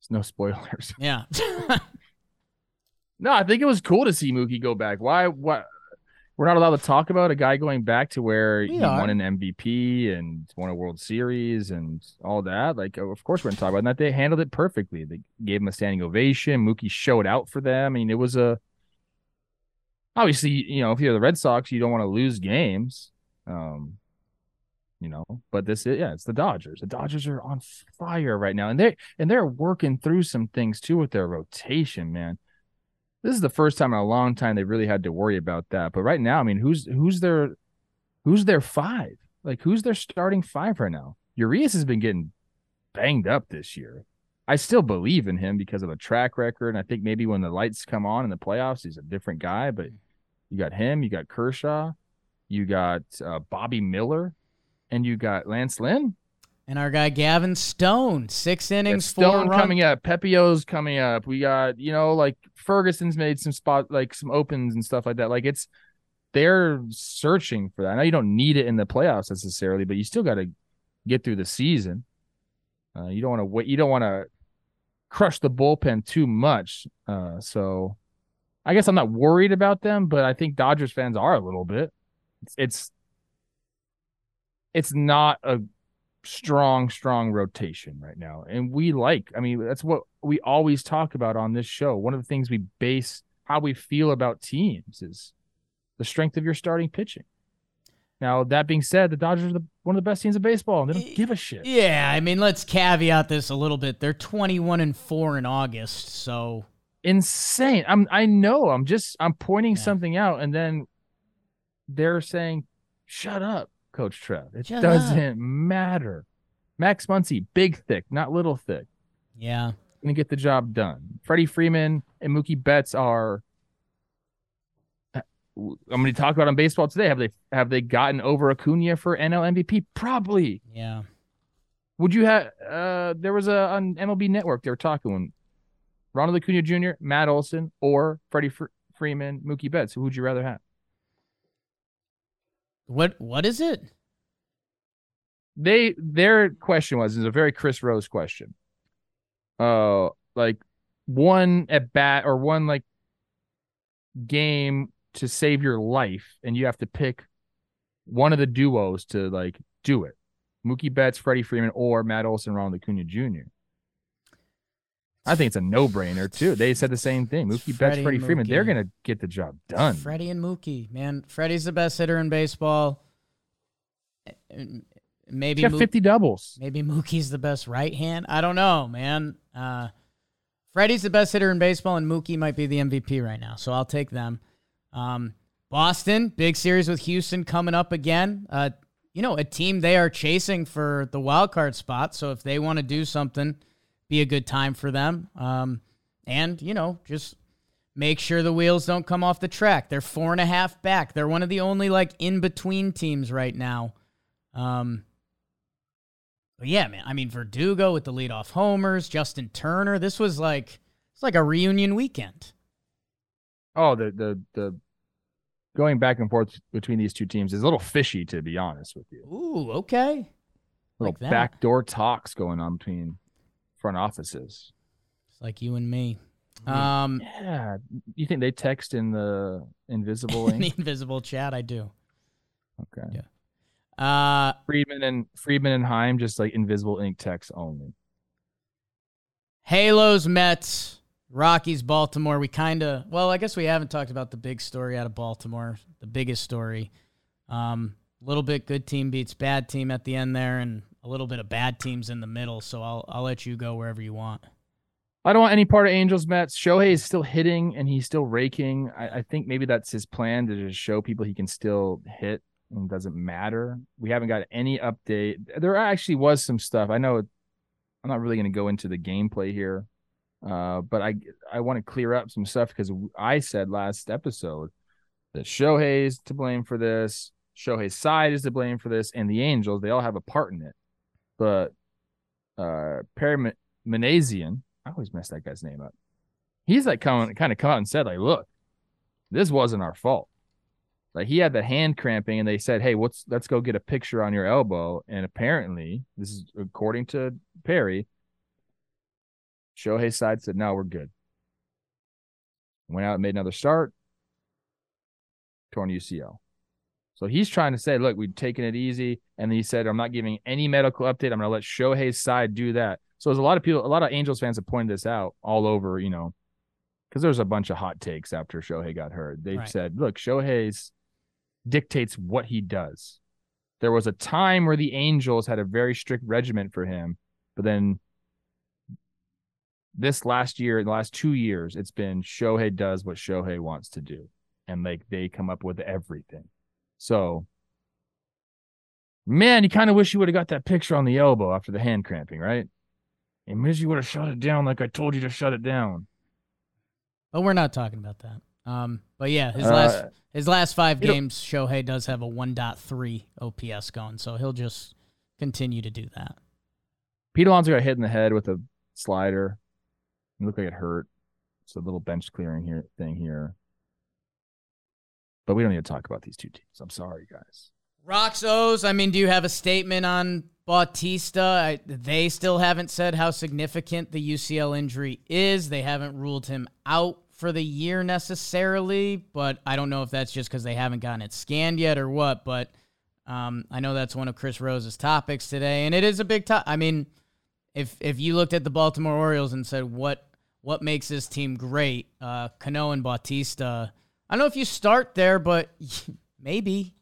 There's no spoilers. Yeah. no, I think it was cool to see Mookie go back. Why? What? We're not allowed to talk about a guy going back to where We he are. won an MVP and won a World Series and all that. Like, of course, we're going to talk about that. They handled it perfectly. They gave him a standing ovation. Mookie showed out for them. I mean, it was a obviously, you know, if you're the Red Sox, you don't want to lose games. Um, you know, but this is yeah, it's the Dodgers. The Dodgers are on fire right now, and they and they're working through some things too with their rotation, man. This is the first time in a long time they really had to worry about that. But right now, I mean, who's who's their who's their five? Like who's their starting five right now? Urias has been getting banged up this year. I still believe in him because of a track record. And I think maybe when the lights come on in the playoffs, he's a different guy. But you got him, you got Kershaw, you got uh, Bobby Miller, and you got Lance Lynn. and our guy Gavin Stone, six innings, four Stone run. coming up, Pepiot's coming up. We got, you know, like Ferguson's made some spot like some opens and stuff like that. Like it's they're searching for that. I know you don't need it in the playoffs necessarily, but you still got to get through the season. Uh, you don't want to wait. You don't want to crush the bullpen too much. Uh, so I guess I'm not worried about them, but I think Dodgers fans are a little bit. It's it's, it's not a strong, strong rotation right now. And we like, I mean, that's what we always talk about on this show. One of the things we base how we feel about teams is the strength of your starting pitching. Now, that being said, the Dodgers are the, one of the best teams in baseball, and they don't give a shit. Yeah, I mean, let's caveat this a little bit. They're 21 and 4 in August, so Insane. I'm I know. I'm just I'm pointing Yeah. something out, and then they're saying, Shut up, Coach Trev. It Shut doesn't matter. Max Muncy, big thick, not little thick. yeah. gonna get the job done. Freddie Freeman and Mookie Betts are. I'm going to talk about on baseball today. Have they have they gotten over Acuna for NL MVP? Probably. Yeah. Would you have? Uh, there was a on MLB Network. They were talking when Ronald Acuna Jr., Matt Olson, or Freddie Fr- Freeman, Mookie Betts. Who would you rather have? What what is it? They their question was is a very Chris Rose question. Uh, like one at bat or one like game to save your life, and you have to pick one of the duos to like do it. Mookie Betts, Freddie Freeman, or Matt Olson, Ronald Acuna Jr. I think it's a no-brainer too. They said the same thing. Mookie Freddie Betts, Freddie Freeman, they're gonna get the job done. Freddie and Mookie, man. Freddie's the best hitter in baseball. Maybe He's got Moo- 50 doubles. maybe Mookie's the best right hand. I don't know, man. Uh, Freddie's the best hitter in baseball, and Mookie might be the MVP right now. So I'll take them. Um, Boston, big series with Houston coming up again. Uh, you know, a team they are chasing for the wild card spot. So if they want to do something, be a good time for them. Um, and you know, just make sure the wheels don't come off the track. They're four and a half back. They're one of the only like in between teams right now. Um, but yeah, man. I mean, Verdugo with the leadoff homers, Justin Turner. This was like it's like a reunion weekend. Oh, the the the going back and forth between these two teams is a little fishy, to be honest with you. Ooh, okay. Little Like backdoor talks going on between front offices. It's like you and me. Mm. Um, Yeah, you think they text in the invisible in the invisible chat, I do. Okay, Yeah. Uh, Friedman and Friedman and Chaim just like invisible ink text only. Halos Mets Rockies, Baltimore. We kind of, well, I guess we haven't talked about the big story out of Baltimore, the biggest story. Um, little bit good team beats bad team at the end there, and a little bit of bad teams in the middle. So I'll I'll let you go wherever you want. I don't want any part of Angels Mets. Shohei is still hitting and he's still raking. I, I think maybe that's his plan to just show people he can still hit and doesn't matter. We haven't got any update. There actually was some stuff. I know I'm not really going to go into the gameplay here, uh, but I I want to clear up some stuff because I said last episode that Shohei's to blame for this. Shohei's side is to blame for this, and the Angels they all have a part in it. But uh, Perry Minasian, I always mess that guy's name up. He's like coming, kind of come out and said like, "Look, this wasn't our fault." Like he had the hand cramping, and they said, "Hey, what's let's go get a picture on your elbow." And apparently, this is according to Perry. Shohei's side said, "No, we're good." Went out and made another start. Torn UCL. So he's trying to say, "Look, we've taken it easy," and he said, "I'm not giving any medical update. I'm going to let Shohei's side do that." So there's a lot of people, a lot of Angels fans have pointed this out all over, you know, because there's a bunch of hot takes after Shohei got hurt. They right. said, "Look, Shohei's dictates what he does. There was a time where the Angels had a very strict regiment for him, but then this last year, the last two years, it's been Shohei does what Shohei wants to do. And like they come up with everything. So man, you kind of wish you would have got that picture on the elbow after the hand cramping, right? And wish you would have shut it down like I told you to shut it down. But we're not talking about that. Um, but yeah, his uh, last his last five games, Shohei does have a 1.3 OPS going, so he'll just continue to do that. Pete Alonso got hit in the head with a slider. It looked like it hurt. It's a little bench clearing here thing here. But we don't need to talk about these two teams. I'm sorry, guys. Roxos, I mean, do you have a statement on Bautista? I, they still haven't said how significant the UCL injury is. They haven't ruled him out for the year necessarily, but I don't know if that's just because they haven't gotten it scanned yet or what. But um, I know that's one of Chris Rose's topics today, and it is a big top. I mean, if if you looked at the Baltimore Orioles and said what what makes this team great, uh, Cano and Bautista. I don't know if you start there, but maybe.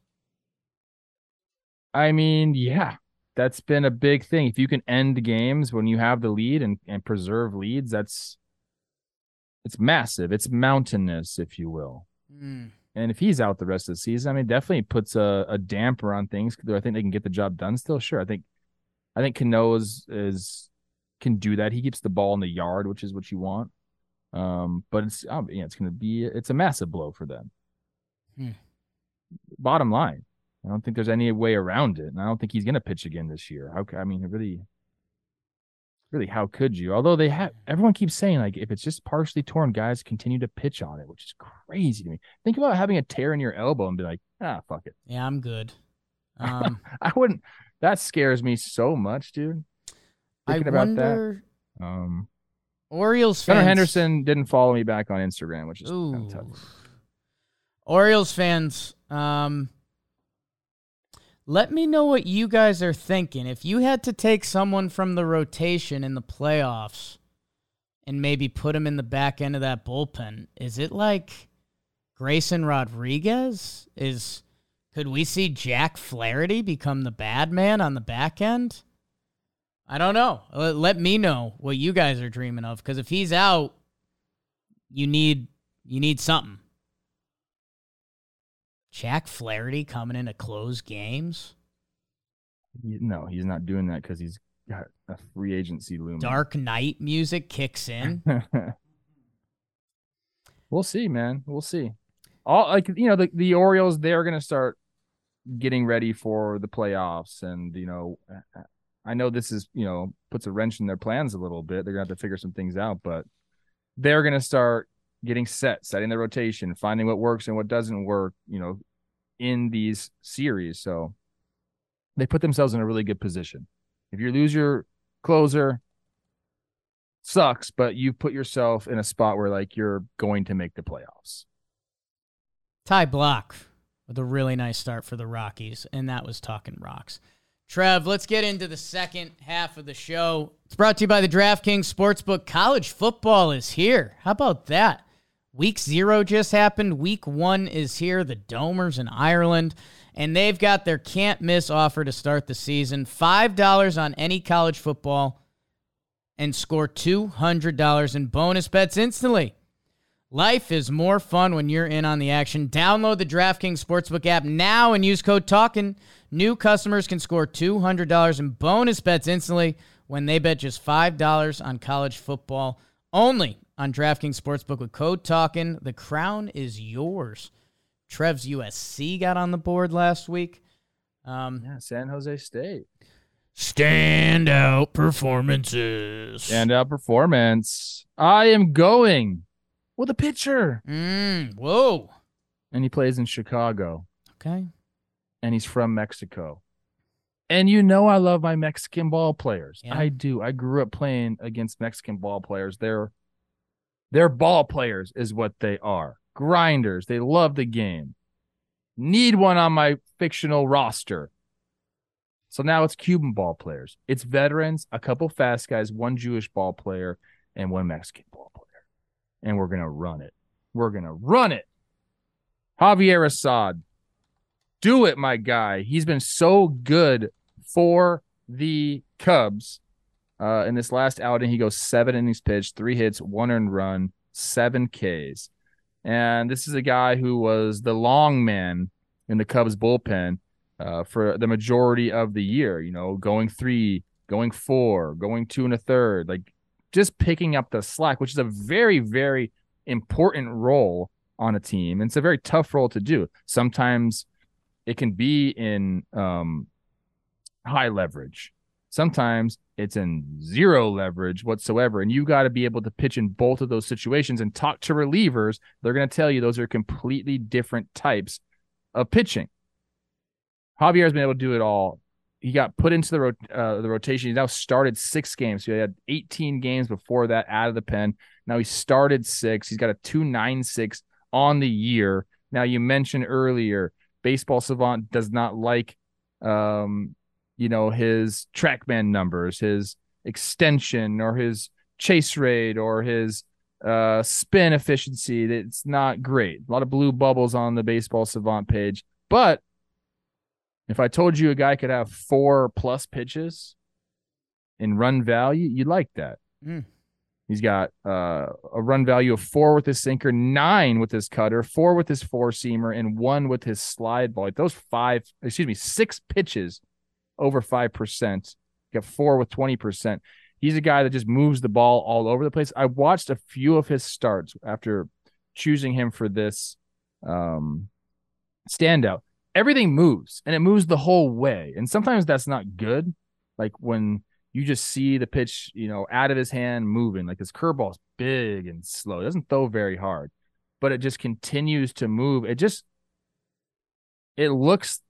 I mean, yeah, that's been a big thing. If you can end games when you have the lead and, and preserve leads, that's it's massive. It's mountainous, if you will. Mm. And if he's out the rest of the season, I mean, definitely puts a, a damper on things. Do I think they can get the job done still? Sure. I think, I think Cano is, is can do that. He keeps the ball in the yard, which is what you want. Um, but it's, um, yeah, it's going to be, it's a massive blow for them. Hmm. Bottom line, I don't think there's any way around it, and I don't think he's going to pitch again this year. How? I mean, really, really, how could you? Although they have, everyone keeps saying like, if it's just partially torn, guys continue to pitch on it, which is crazy to me. Think about having a tear in your elbow and be like, ah, fuck it. Yeah, I'm good. Um, I wouldn't. That scares me so much, dude. Thinking I about that. Um, Orioles fans. Gunnar Henderson didn't follow me back on Instagram, which is kind of tough. Orioles fans, um, let me know what you guys are thinking. If you had to take someone from the rotation in the playoffs and maybe put him in the back end of that bullpen, is it like Grayson Rodriguez? Is could we see Jack Flaherty become the bad man on the back end? I don't know. Let me know what you guys are dreaming of because if he's out, you need you need something. Jack Flaherty coming in to close games? No, he's not doing that because he's got a free agency looming. Dark Knight music kicks in. we'll see, man. We'll see. All like you know, the, the Orioles, they're gonna start getting ready for the playoffs. And, you know, I know this is, you know, puts a wrench in their plans a little bit. They're gonna have to figure some things out, but they're gonna start getting set, setting their rotation, finding what works and what doesn't work, you know, in these series. So they put themselves in a really good position. If you lose your closer, sucks, but you put yourself in a spot where like you're going to make the playoffs. Ty Blach with a really nice start for the Rockies, and that was talking rocks. Trev, let's get into the second half of the show. It's brought to you by the DraftKings Sportsbook. College football is here. How about that? Week zero just happened. Week one is here. The Domers in Ireland. And they've got their can't miss offer to start the season $5 on any college football and score $200 in bonus bets instantly. Life is more fun when you're in on the action. Download the DraftKings Sportsbook app now and use code TALKIN. New customers can score $200 in bonus bets instantly when they bet just $5 on college football only on DraftKings Sportsbook with code TALKIN. The crown is yours. Trev's USC got on the board last week. Um, Yeah, San Jose State. standout performances. Standout performance. I am going with a pitcher. Mm, whoa. And he plays in Chicago. Okay. And he's from Mexico. And you know I love my Mexican ball players. Yeah. I do. I grew up playing against Mexican ball players. They're they're ball players is what they are. Grinders. They love the game. Need one on my fictional roster. So now it's Cuban ball players. It's veterans, a couple fast guys, one Jewish ball player, and one Mexican ball player. And we're gonna run it. We're gonna run it. Javier Assad. Do it, my guy. He's been so good for the Cubs. Uh, in this last outing, he goes seven innings pitched, three hits, one earned run, seven Ks. And this is a guy who was the long man in the Cubs bullpen uh, for the majority of the year. You know, going three, going four, going two and a third, like just picking up the slack, which is a very, very important role on a team. And it's a very tough role to do. Sometimes it can be in um, high leverage. Sometimes it's in zero leverage whatsoever. And you got to be able to pitch in both of those situations and talk to relievers. They're going to tell you those are completely different types of pitching. Javier's been able to do it all. He got put into the uh, the rotation. He now started six games. So he had 18 games before that out of the pen. Now he started six. He's got a 296 on the year. Now you mentioned earlier, baseball savant does not like um, you know, his trackman numbers, his extension or his chase rate or his uh spin efficiency. It's not great. A lot of blue bubbles on the baseball savant page. But if I told you a guy could have four plus pitches in run value, you'd like that. Mm. He's got uh, a run value of four with his sinker, nine with his cutter, four with his four seamer, and one with his slide ball. Like those five, excuse me, six pitches over five percent. Got four with twenty percent. He's a guy that just moves the ball all over the place. I watched a few of his starts after choosing him for this um, standout. Everything moves and it moves the whole way. And sometimes that's not good. Like when you just see the pitch, you know, out of his hand moving. Like his curveball's big and slow. It doesn't throw very hard, but it just continues to move. It just it looks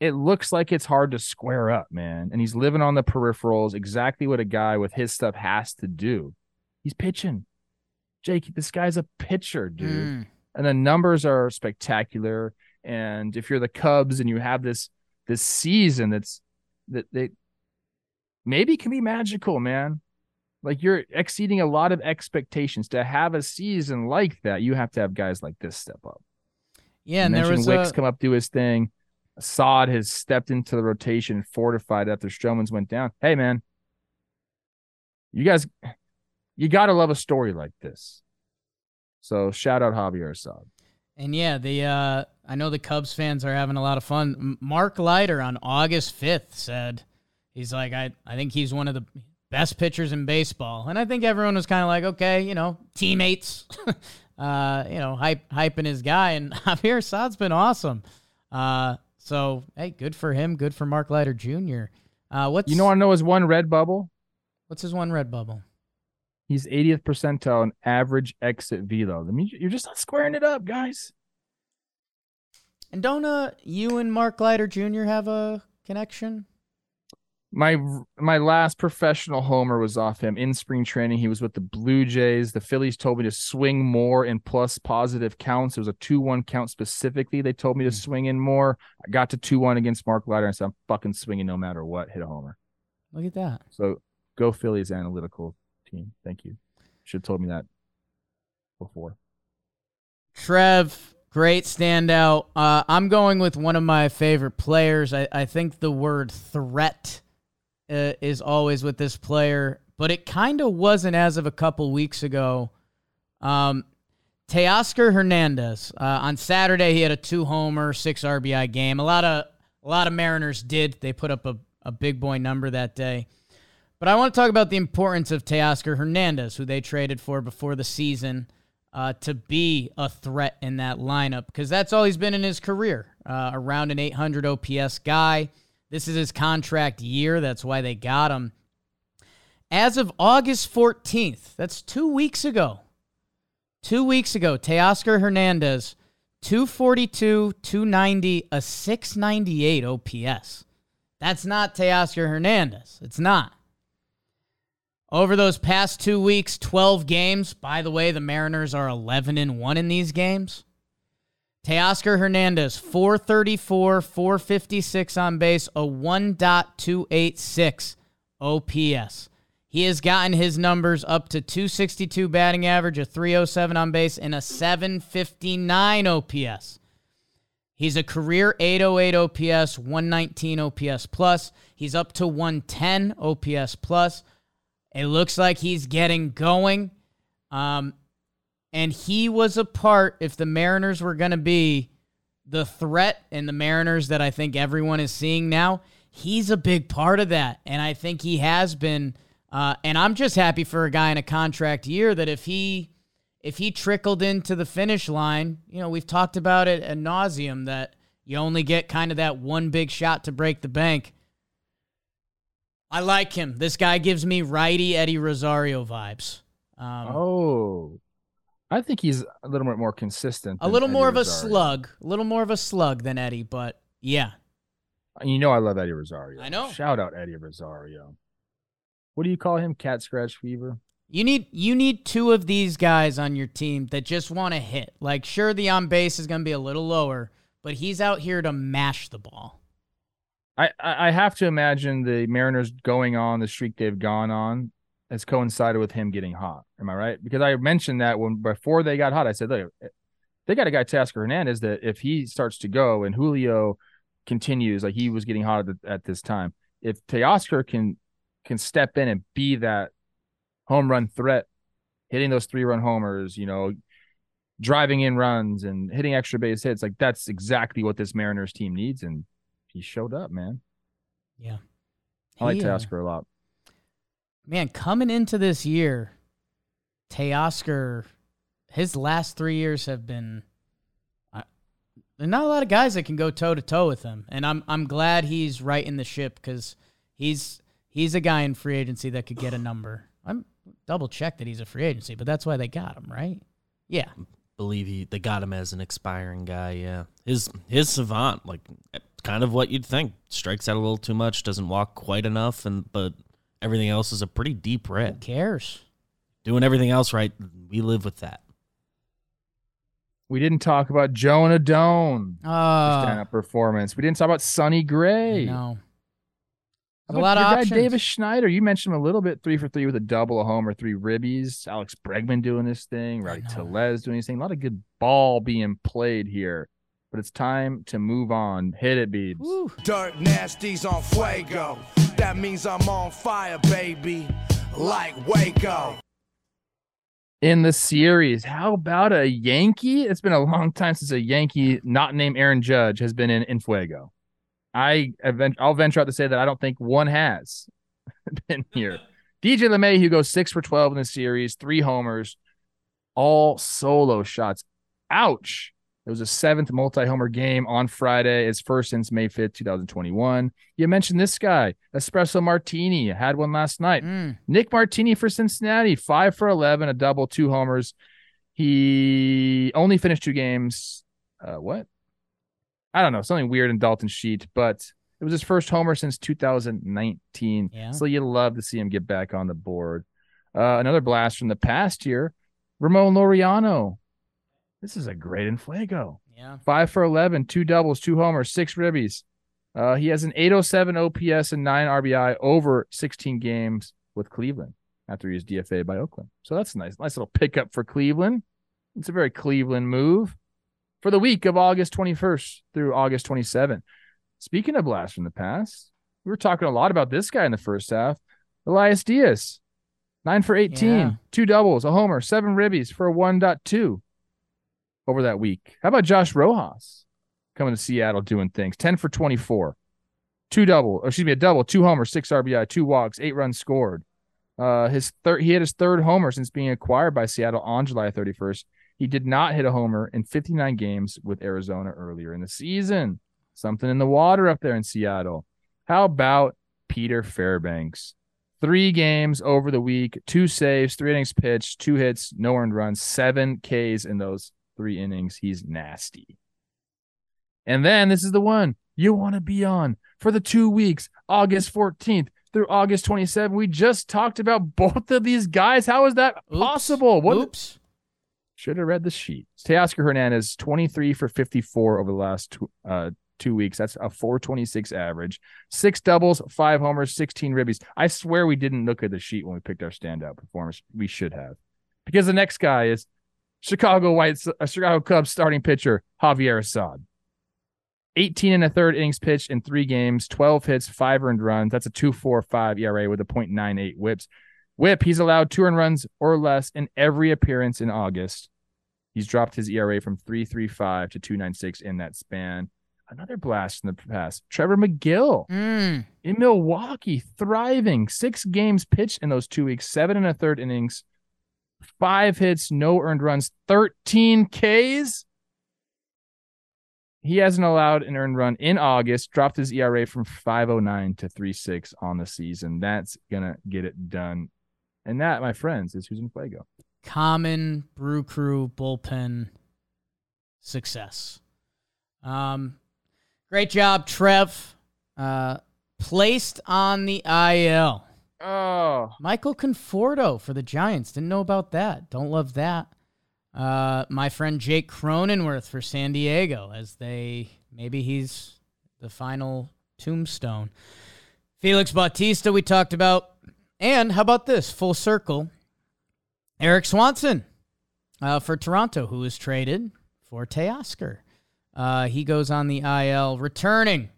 it looks like it's hard to square up, man. And he's living on the peripherals, exactly what a guy with his stuff has to do. He's pitching. Jake, this guy's a pitcher, dude. Mm. And the numbers are spectacular. And if you're the Cubs and you have this this season that's that they maybe can be magical, man. Like you're exceeding a lot of expectations. To have a season like that, you have to have guys like this step up. Yeah, and there was Wicks a, come up, do his thing. Assad has stepped into the rotation and fortified after Stroman's went down. Hey, man, you guys, you got to love a story like this. So shout out Javier Assad. And yeah, the uh, I know the Cubs fans are having a lot of fun. Mark Leiter on August 5th said he's like I I think he's one of the best pitchers in baseball. And I think everyone was kind of like, okay, you know, teammates uh, you know, hype hyping his guy and Javier Assad's been awesome. Uh, so hey, good for him, good for Mark Leiter Jr. Uh, what's You know, I know his one red bubble. what's his one red bubble? He's 80th percentile in average exit velo. I mean, you're just not squaring it up, guys. And don't uh, you and Mark Leiter Jr. have a connection? my my last professional homer was off him in spring training. He was with the Blue Jays. The Phillies told me to swing more in plus positive counts. It was a two one count specifically. They told me to Hmm. swing in more. I got to two one against Mark Leiter and said I'm fucking swinging no matter what. Hit a homer. Look at that. So go Phillies analytical team. Thank you. Should have told me that before. Trev, great standout. Uh, I'm going with one of my favorite players. I, I think the word threat uh, is always with this player, but it kind of wasn't as of a couple weeks ago. Um, Teoscar Hernandez uh, on Saturday he had a two homer, six RBI game. A lot of a lot of Mariners did. They put up a, a big boy number that day. But I want to talk about the importance of Teoscar Hernandez, who they traded for before the season uh, to be a threat in that lineup because that's all he's been in his career, uh, around an 800 OPS guy. This is his contract year. That's why they got him. As of August 14th, that's two weeks ago. Two weeks ago, Teoscar Hernandez, 242, 290, a 698 OPS. That's not Teoscar Hernandez. It's not. Over those past two weeks, 12 games. By the way, the Mariners are 11 and 1 in these games. Teoscar Hernandez, 434, 456 on base, a 1.286 OPS. He has gotten his numbers up to 262 batting average, a 307 on base, and a 759 OPS. He's a career 808 OPS, 119 OPS plus. He's up to 110 OPS plus. It looks like he's getting going. Um, and he was a part, if the Mariners were going to be the threat and the Mariners that I think everyone is seeing now, he's a big part of that. And I think he has been. Uh, and I'm just happy for a guy in a contract year that if he if he trickled into the finish line, you know, we've talked about it ad nauseum that you only get kind of that one big shot to break the bank. I like him. This guy gives me righty Eddie Rosario vibes. Um, Oh, I think he's a little bit more consistent. a little Eddie more of a slug, a little more of a slug than Eddie, but yeah, You know I love Eddie Rosario. I know. Shout out Eddie Rosario. What do you call him? Cat scratch fever. you need you need two of these guys on your team that just want to hit. Like, sure, the on base is going to be a little lower, but he's out here to mash the ball. I, I have to imagine the Mariners going on the streak they've gone on has coincided with him getting hot. Am I right? Because I mentioned that when before they got hot, I said, look, eh, they got a guy Teoscar Hernandez that if he starts to go and Julio continues like he was getting hot at, at this time, if Teoscar can can step in and be that home run threat, hitting those three run homers, you know, driving in runs and hitting extra base hits, like that's exactly what this Mariners team needs. And he showed up, man. Yeah, I like He, uh, Teoscar a lot. man, coming into this year, Teoscar, his last three years have been. I there's not a lot of guys that can go toe to toe with him, and I'm I'm glad he's right in the ship because he's he's a guy in free agency that could get a number. I'm double check that he's a free agency, but that's why they got him, right? Yeah, Believe he they got him as an expiring guy. Yeah, his his savant like kind of what you'd think. Strikes out a little too much, doesn't walk quite enough, and but everything else is a pretty deep red. who cares? Doing everything else right, we live with that. We didn't talk about Jonah Doan Uh, stand up performance. We didn't talk about Sonny Gray. no, How There's a about lot of guy options. Davis Schneider. You mentioned him a little bit, three for three with a double, a homer, three ribbies. Alex Bregman doing this thing. Rowdy know. Tellez doing his thing. A lot of good ball being played here. But it's time to move on. Hit it, Beebs. Woo. Dirt nasty's on fuego. That means I'm on fire, baby. Like Waco. in the series. How about a Yankee? It's been a long time since a Yankee not named Aaron Judge has been in, in Fuego. I event- I'll venture out to say that I don't think one has been here. DJ LeMahieu, who goes six for 12 in the series, three homers, all solo shots. Ouch. It was a seventh multi homer game on Friday. His first since May 5th, 2021. You mentioned this guy, Espresso Martini. Had one last night. Mm. Nick Martini for Cincinnati, five for 11, a double, two homers. He only finished two games. Uh, what? I don't know, something weird in Dalton's sheet, but It was his first homer since 2019. Yeah. So you love to see him get back on the board. Uh, another blast from the past year, Ramon Laureano. This is a great Infuego. Yeah. Five for 11, two doubles, two homers, six ribbies. Uh, he has an 807 OPS and nine RBI over 16 games with Cleveland after he was DFA by Oakland. So that's a nice, nice little pickup for Cleveland. It's a very Cleveland move for the week of August 21st through August 27th. Speaking of blast from the past, we were talking a lot about this guy in the first half. Elias Diaz, nine for 18, Yeah. two doubles, a homer, seven ribbies for a 1.2 over that week. How about Josh Rojas coming to Seattle doing things? 10 for 24, two double, or excuse me, a double, two homers, six RBI, two walks, eight runs scored. Uh, his third, he had his third homer since being acquired by Seattle on July 31st. He did not hit a homer in 59 games with Arizona earlier in the season. Something in the water up there in Seattle. How about Peter Fairbanks? Three games over the week, two saves, three innings pitched, two hits, no earned runs, seven Ks in those three innings. He's nasty. And then this is the one you want to be on for the two weeks, August 14th through August 27th. We just talked about both of these guys. How is that Oops. possible? What Oops. should have read the sheet. Teoscar Hernandez, 23 for 54 over the last two, uh, two weeks. That's a 426 average. Six doubles, five homers, 16 ribbies. I swear we didn't look at the sheet when we picked our standout performers. We should have. Because the next guy is Chicago White, uh, Chicago Cubs starting pitcher, Javier Assad. 18 and a third innings pitched in three games, 12 hits, five earned runs. That's a 2.45 ERA with a 0.98 whips. Whip, he's allowed two earned runs or less in every appearance in August. He's dropped his ERA from 3.35 to 2.96 in that span. Another blast in the past. Trevor Megill Mm. in Milwaukee, thriving. Six games pitched in those two weeks, seven and a third innings, five hits, no earned runs, 13 Ks. He hasn't allowed an earned run in August, dropped his ERA from 509 to 36 on the season. That's going to get it done. And that, my friends, is who's in Fuego. common brew crew bullpen success. Um, great job, Trev. Uh, placed on the IL. Oh, Michael Conforto for the Giants. Didn't know about that. Don't love that. Uh, my friend Jake Cronenworth for San Diego, as they maybe he's the final tombstone. Felix Bautista, we talked about. And how about this? Full circle. Erik Swanson uh, for Toronto, who was traded for Teoscar. Uh, he goes on the IL, returning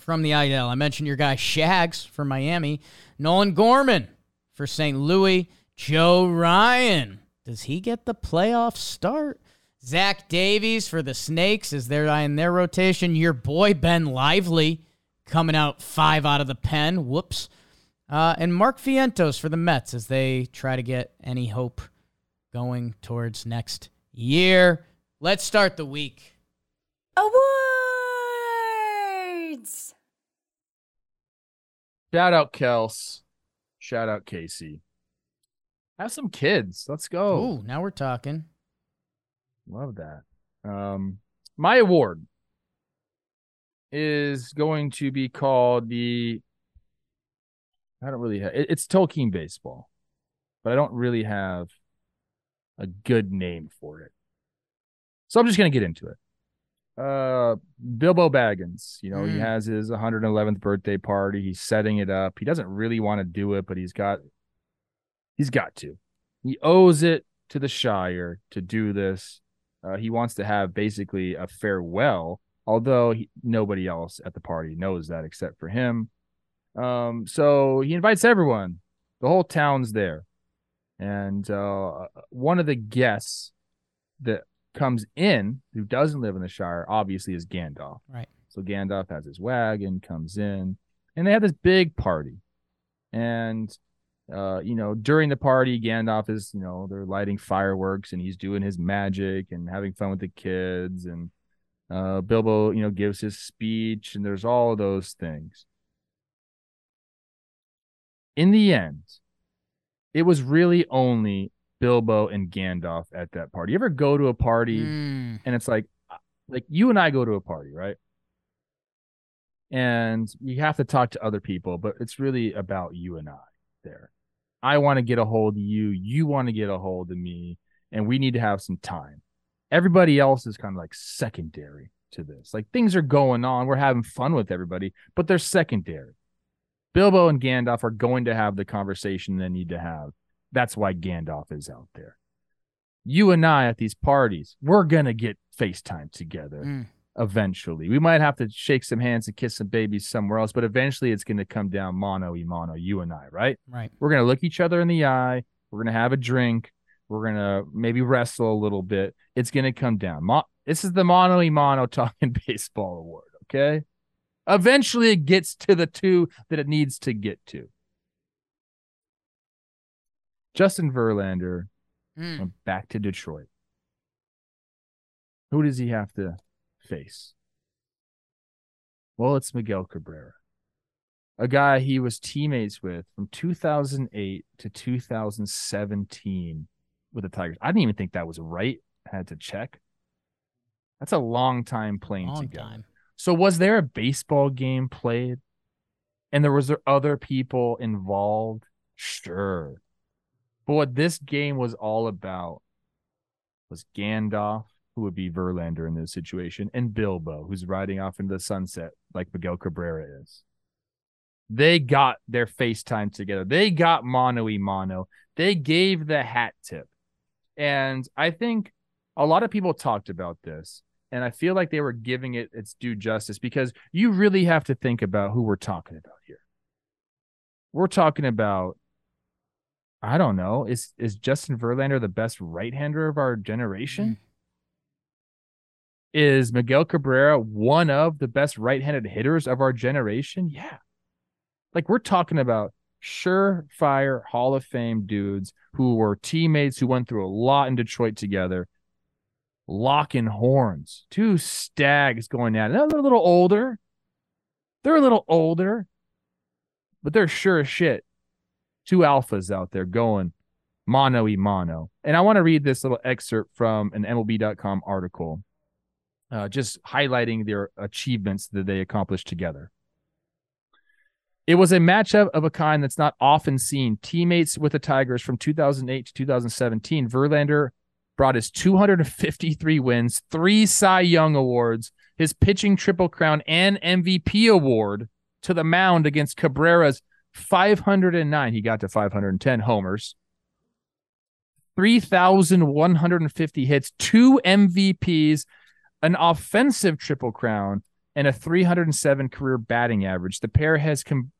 from the IL. I mentioned your guy Shags for Miami, Nolan Gorman for St. Louis, Joe Ryan. Does he get the playoff start? Zach Davies for the Snakes is there in their rotation. Your boy Ben Lively coming out five out of the pen. Whoops. Uh, and Mark Vientos for the Mets as they try to get any hope going towards next year. Let's start the week. Awards! Shout out Kels. Shout out Casey. Have some kids. Let's go. Ooh, now we're talking. Love that. Um, my award is going to be called the. I don't really have. It, it's Tolkien baseball, but I don't really have a good name for it. So I'm just gonna get into it. Uh, Bilbo Baggins. You know, he Mm. has his 111th birthday party. He's setting it up. He doesn't really want to do it, but he's got. He's got to. He owes it to the Shire to do this. Uh, he wants to have basically a farewell, although he, nobody else at the party knows that except for him. Um, so he invites everyone. The whole town's there, and uh, one of the guests that comes in who doesn't live in the Shire obviously is Gandalf. Right. So Gandalf has his wagon, comes in, and they have this big party. And uh, you know, during the party, Gandalf is, you know, they're lighting fireworks and he's doing his magic and having fun with the kids. And uh, Bilbo, you know, gives his speech and there's all of those things. In the end, it was really only Bilbo and Gandalf at that party. You ever go to a party Mm, and it's like, like you and I go to a party, right? and you have to talk to other people, but it's really about you and I there. I want to get a hold of you, you want to get a hold of me, and we need to have some time. Everybody else is kind of like secondary to this. Like things are going on, we're having fun with everybody, but they're secondary. Bilbo and Gandalf are going to have the conversation they need to have. That's why Gandalf is out there. You and I at these parties, we're going to get FaceTime together Mm. eventually. We might have to shake some hands and kiss some babies somewhere else, but eventually it's going to come down mono e mono, you and I, right? Right. We're going to look each other in the eye. We're going to have a drink. We're going to maybe wrestle a little bit. It's going to come down. Mo- this is the mono e mono talking baseball award, okay? Eventually it gets to the two that it needs to get to. Justin Verlander Mm. went back to Detroit. Who does he have to face? Well, it's Miguel Cabrera, a guy he was teammates with from 2008 to 2017 with the Tigers. I didn't even think that was right. I had to check. That's a long time playing Long together. time. So was there a baseball game played? And there was there other people involved? Sure. But what this game was all about was Gandalf, who would be Verlander in this situation, and Bilbo, who's riding off into the sunset like Miguel Cabrera is. They got their FaceTime together. They got mano y mano. They gave the hat tip. And I think a lot of people talked about this and I feel like they were giving it its due justice because you really have to think about who we're talking about here. We're talking about, I don't know, is is Justin Verlander the best right-hander of our generation? Is Miguel Cabrera one of the best right-handed hitters of our generation? Yeah. Like we're talking about surefire Hall of Fame dudes who were teammates who went through a lot in Detroit together locking horns. Two stags going at it. They're a little older. They're a little older, but they're sure as shit. Two alphas out there going mono e mono. And I want to read this little excerpt from an MLB.com article, uh, just highlighting their achievements that they accomplished together. It was a matchup of a kind that's not often seen. Teammates with the Tigers from 2008 to 2017. Verlander brought his 253 wins, three Cy Young awards, his pitching triple crown, and MVP award to the mound against Cabrera's 509. He got to 510 homers, 3,150 hits, two MVPs, an offensive triple crown, and a 307 career batting average. The pair has com-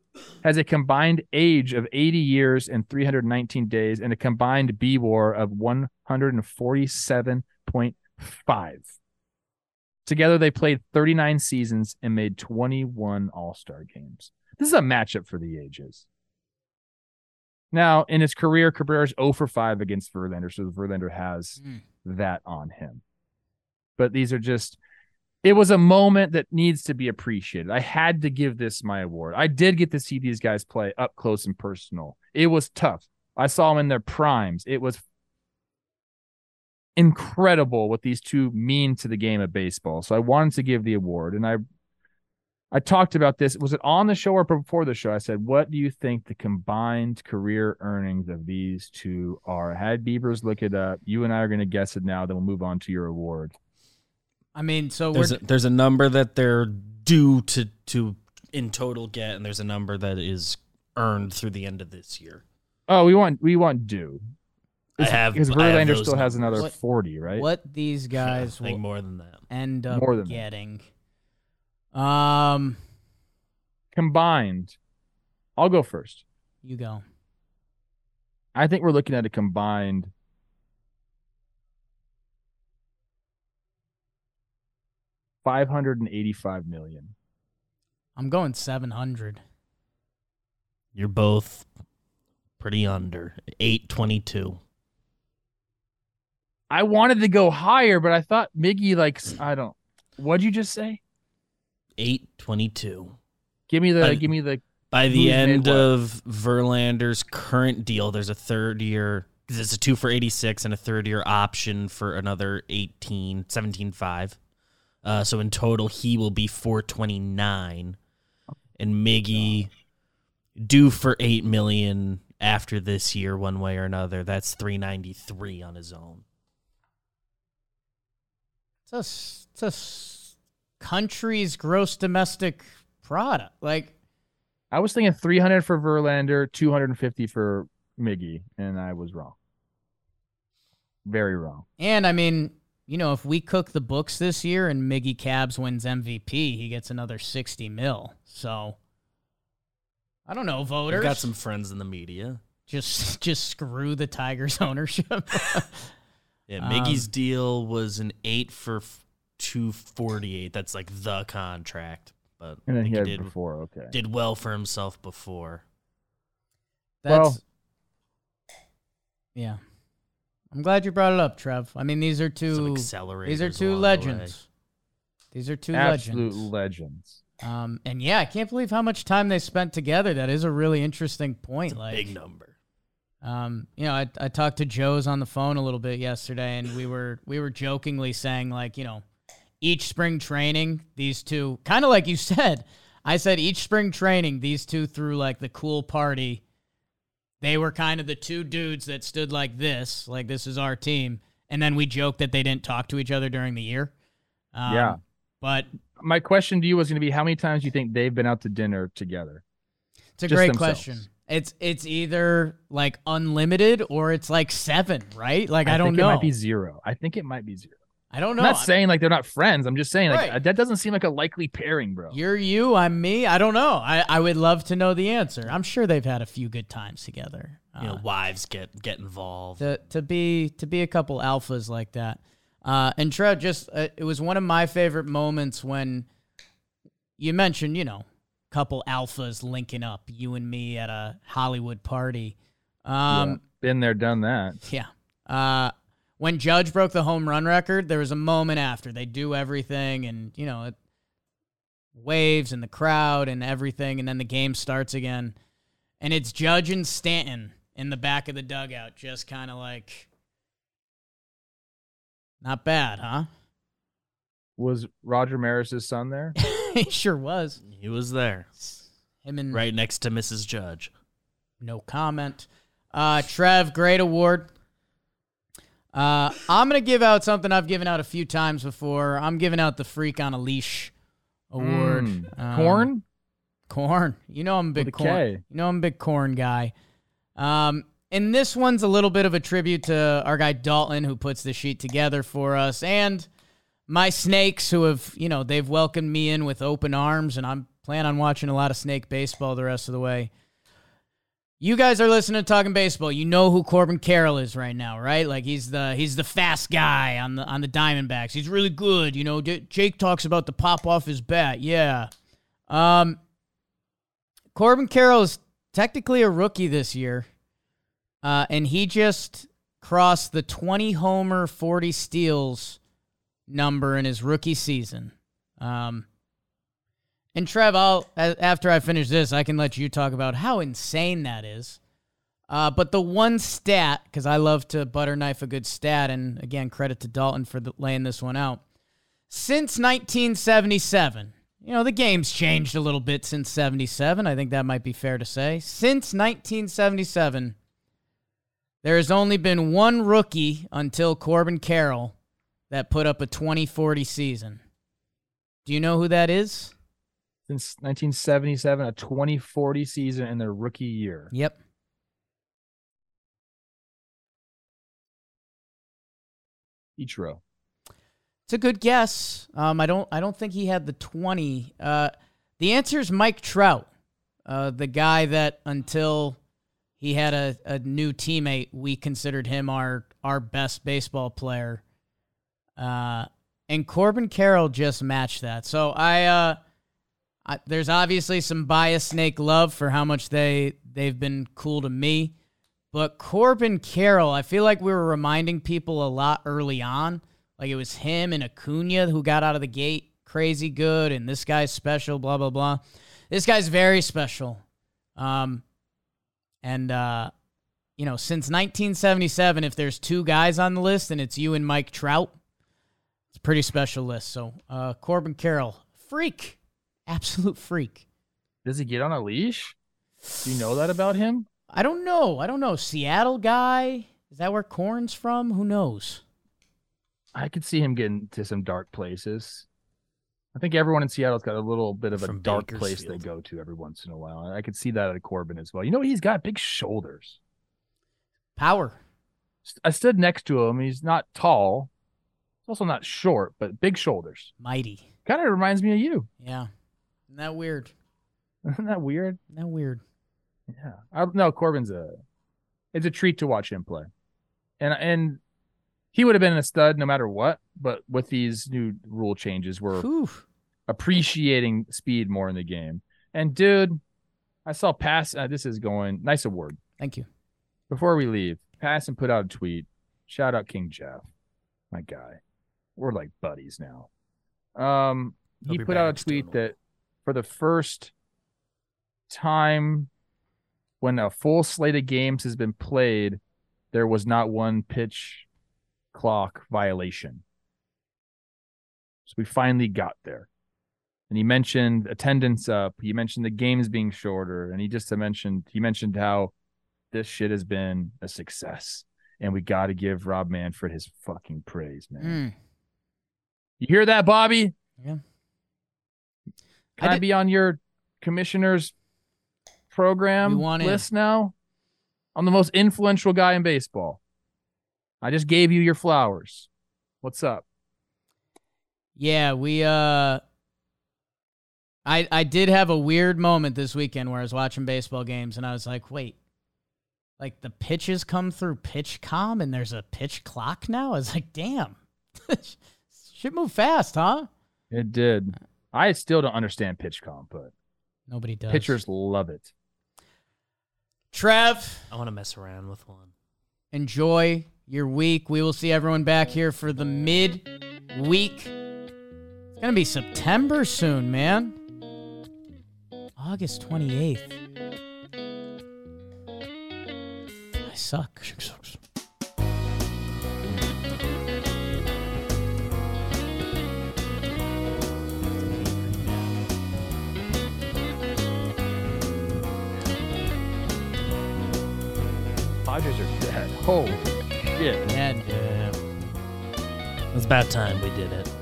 has a combined age of 80 years and 319 days and a combined B war of 147.5. Together, they played 39 seasons and made 21 All Star games. This is a matchup for the ages. Now, in his career, Cabrera's 0 for 5 against Verlander, so Verlander has Mm. that on him. But these are just it was a moment that needs to be appreciated. I had to give this my award. I did get to see these guys play up close and personal. It was tough. I saw them in their primes. It was incredible what these two mean to the game of baseball. So I wanted to give the award and I I talked about this. Was it on the show or before the show? I said, "What do you think the combined career earnings of these two are?" I had Beavers look it up. You and I are going to guess it now. Then we'll move on to your award. I mean, so we're There's a, there's a number that they're due to to in total get, and there's a number that is earned through the end of this year. Oh, we want we want due. I have- because I Verlander those still has another What- forty, right? what these guys I think will more than that. end up More than that. Getting. Um, combined? I'll go first. you go. I think we're looking at a combined five hundred and eighty-five million. I'm going 700. You're both pretty under eight twenty two. I wanted to go higher, but I thought Miggy like I don't. What'd you just say? Eight twenty two. Give me the I- give me the By the end of Verlander's current deal, there's a third year. There's a two for 86 and a third year option for another 18, 17.5. Uh, so in total, he will be 429. and Miggy due for eight million after this year, one way or another. That's three ninety three on his own. It's a, s- it's a s- country's gross domestic product. Like, I was thinking 300 for Verlander, 250 for Miggy, and I was wrong. Very wrong. and I mean, you know, if we cook the books this year and Miggy Cabs wins MVP, he gets another 60 mil. So, I don't know, I've voters. got some friends in the media. just just screw the Tigers ownership. Yeah, Um, Miggy's deal was an eight for two forty eight. That's like the contract, but And then think he had did before. Okay. did well for himself before. That's Well- Yeah. I'm glad you brought it up, Trev. I mean, these are two accelerators. these are two along the legends. These are two Absolute legends. legends. Um, and yeah, I can't believe how much time they spent together. That is a really interesting point. It's a like, big number. um, you know, I, I talked to Joe's on the phone a little bit yesterday, and we were we were jokingly saying like, you know, each spring training, these two, kind of like you said, I said each spring training, these two threw like the cool party. They were kind of the two dudes that stood like this, like this is our team, and then we joked that they didn't talk to each other during the year. Um, Yeah. but My question to you was going to be how many times do you think they've been out to dinner together? It's a Just great themselves. question. It's it's either like unlimited or it's like seven, right? Like I, don't think know. It might be zero. I think it might be zero. I don't know. I'm know. not saying like they're not friends. I'm just saying like Right. that doesn't seem like a likely pairing, bro. You're you, I'm me. I don't know. I, I would love to know the answer. I'm sure they've had a few good times together. You know, Uh, wives get get involved. to to be to be a couple alphas like that. Uh, and Trev, just uh, it was one of my favorite moments when you mentioned, you know, couple alphas linking up, you and me at a Hollywood party. Um, Yeah. Been there, done that. Yeah. Uh, when Judge broke the home run record, there was a moment after they do everything, and you know, it waves and the crowd and everything, and then the game starts again, and it's Judge and Stanton in the back of the dugout, just kind of like, not bad, huh? Was Roger Maris's son there? he sure was. he was there, Him and right next to Mrs. Judge. No comment. Uh, Trev, great award. Uh, I'm gonna give out something I've given out a few times before. I'm giving out the Freak on a Leash award. Mm. Um, Korn? Korn. You know I'm a big a Korn. K. You know I'm a big Korn guy. Um, and this one's a little bit of a tribute to our guy Dalton, who puts the sheet together for us, and my snakes, who have you know they've welcomed me in with open arms, and I'm plan on watching a lot of snake baseball the rest of the way. You guys are listening to Talking Baseball. You know who Corbin Carroll is right now, right? Like he's the he's the fast guy on the on the Diamondbacks. He's really good. You know, J- Jake talks about the pop off his bat. Yeah. Um, Corbin Carroll is technically a rookie this year, uh, and he just crossed the 20 homer, 40 steals number in his rookie season. Um, and Trev, I'll after I finish this, I can let you talk about how insane that is. Uh, but the one stat, because I love to butter knife a good stat, and again, credit to Dalton for the, laying this one out. Since 1977, you know, the game's changed a little bit since 77. I think that might be fair to say. Since 1977, there has only been one rookie until Corbin Carroll that put up a 2040 season. Do you know who that is? Since 1977, a 2040 season in their rookie year. Yep. Ichiro. It's a good guess. Um, I don't. I don't think he had the twenty. Uh, the answer is Mike Trout, uh, the guy that until he had a, a new teammate, we considered him our our best baseball player. Uh, and Corbin Carroll just matched that. So I, uh, There's obviously some bias snake love for how much they they've been cool to me. But Corbin Carroll, I feel like we were reminding people a lot early on. Like it was him and Acuna who got out of the gate crazy good, and this guy's special, blah, blah, blah. This guy's very special. Um, and, uh, you know, since 1977, if there's two guys on the list and it's you and Mike Trout, it's a pretty special list. So, uh, Corbin Carroll, freak, absolute freak. Does he get on a leash? Do you know that about him? I don't know. I don't know. Seattle guy. Is that where Korn's from? Who knows? I could see him getting to some dark places. I think everyone in Seattle's got a little bit of a From dark place they go to every once in a while. I could see that at Corbin as well. You know what? He's got big shoulders. Power. I stood next to him. He's not tall. He's also not short, but big shoulders. Mighty. Kind of reminds me of you. Yeah. Isn't that weird? Isn't that weird? Isn't that weird? Yeah. I, no, Corbin's a it's a treat to watch him play. And and he would have been a stud no matter what, but with these new rule changes, we're Whew. appreciating speed more in the game. And dude, I saw pass uh, this is going nice award. Thank you. Before we leave, Passan put out a tweet. Shout out King Jeff, my guy. We're like buddies now. Um, he Hope your put out a tweet that for the first time when a full slate of games has been played, there was not one pitch clock violation. So we finally got there. And he mentioned attendance up. He mentioned the games being shorter, and he just mentioned he mentioned how this shit has been a success, and we got to give Rob Manfred his fucking praise, man. Mm. You hear that, Bobby? Yeah. Can I I, be on your commissioner's program want in. list now? I'm the most influential guy in baseball. I just gave you your flowers. What's up? Yeah, we uh I I did have a weird moment this weekend where I was watching baseball games and I was like, wait. Like the pitches come through PitchCom and there's a pitch clock now? I was like, damn. Should move fast, huh? It did. I still don't understand PitchCom, but Nobody does. pitchers love it. Trev, I want to mess around with one. enjoy your week. We will see everyone back oh. here for the mid week. It's going to be September soon, man. August 28th. I suck. Padres are dead. Holy shit. Dead. Yeah. It's about time we did it.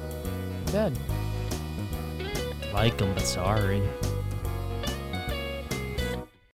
Dead. Like them, but sorry.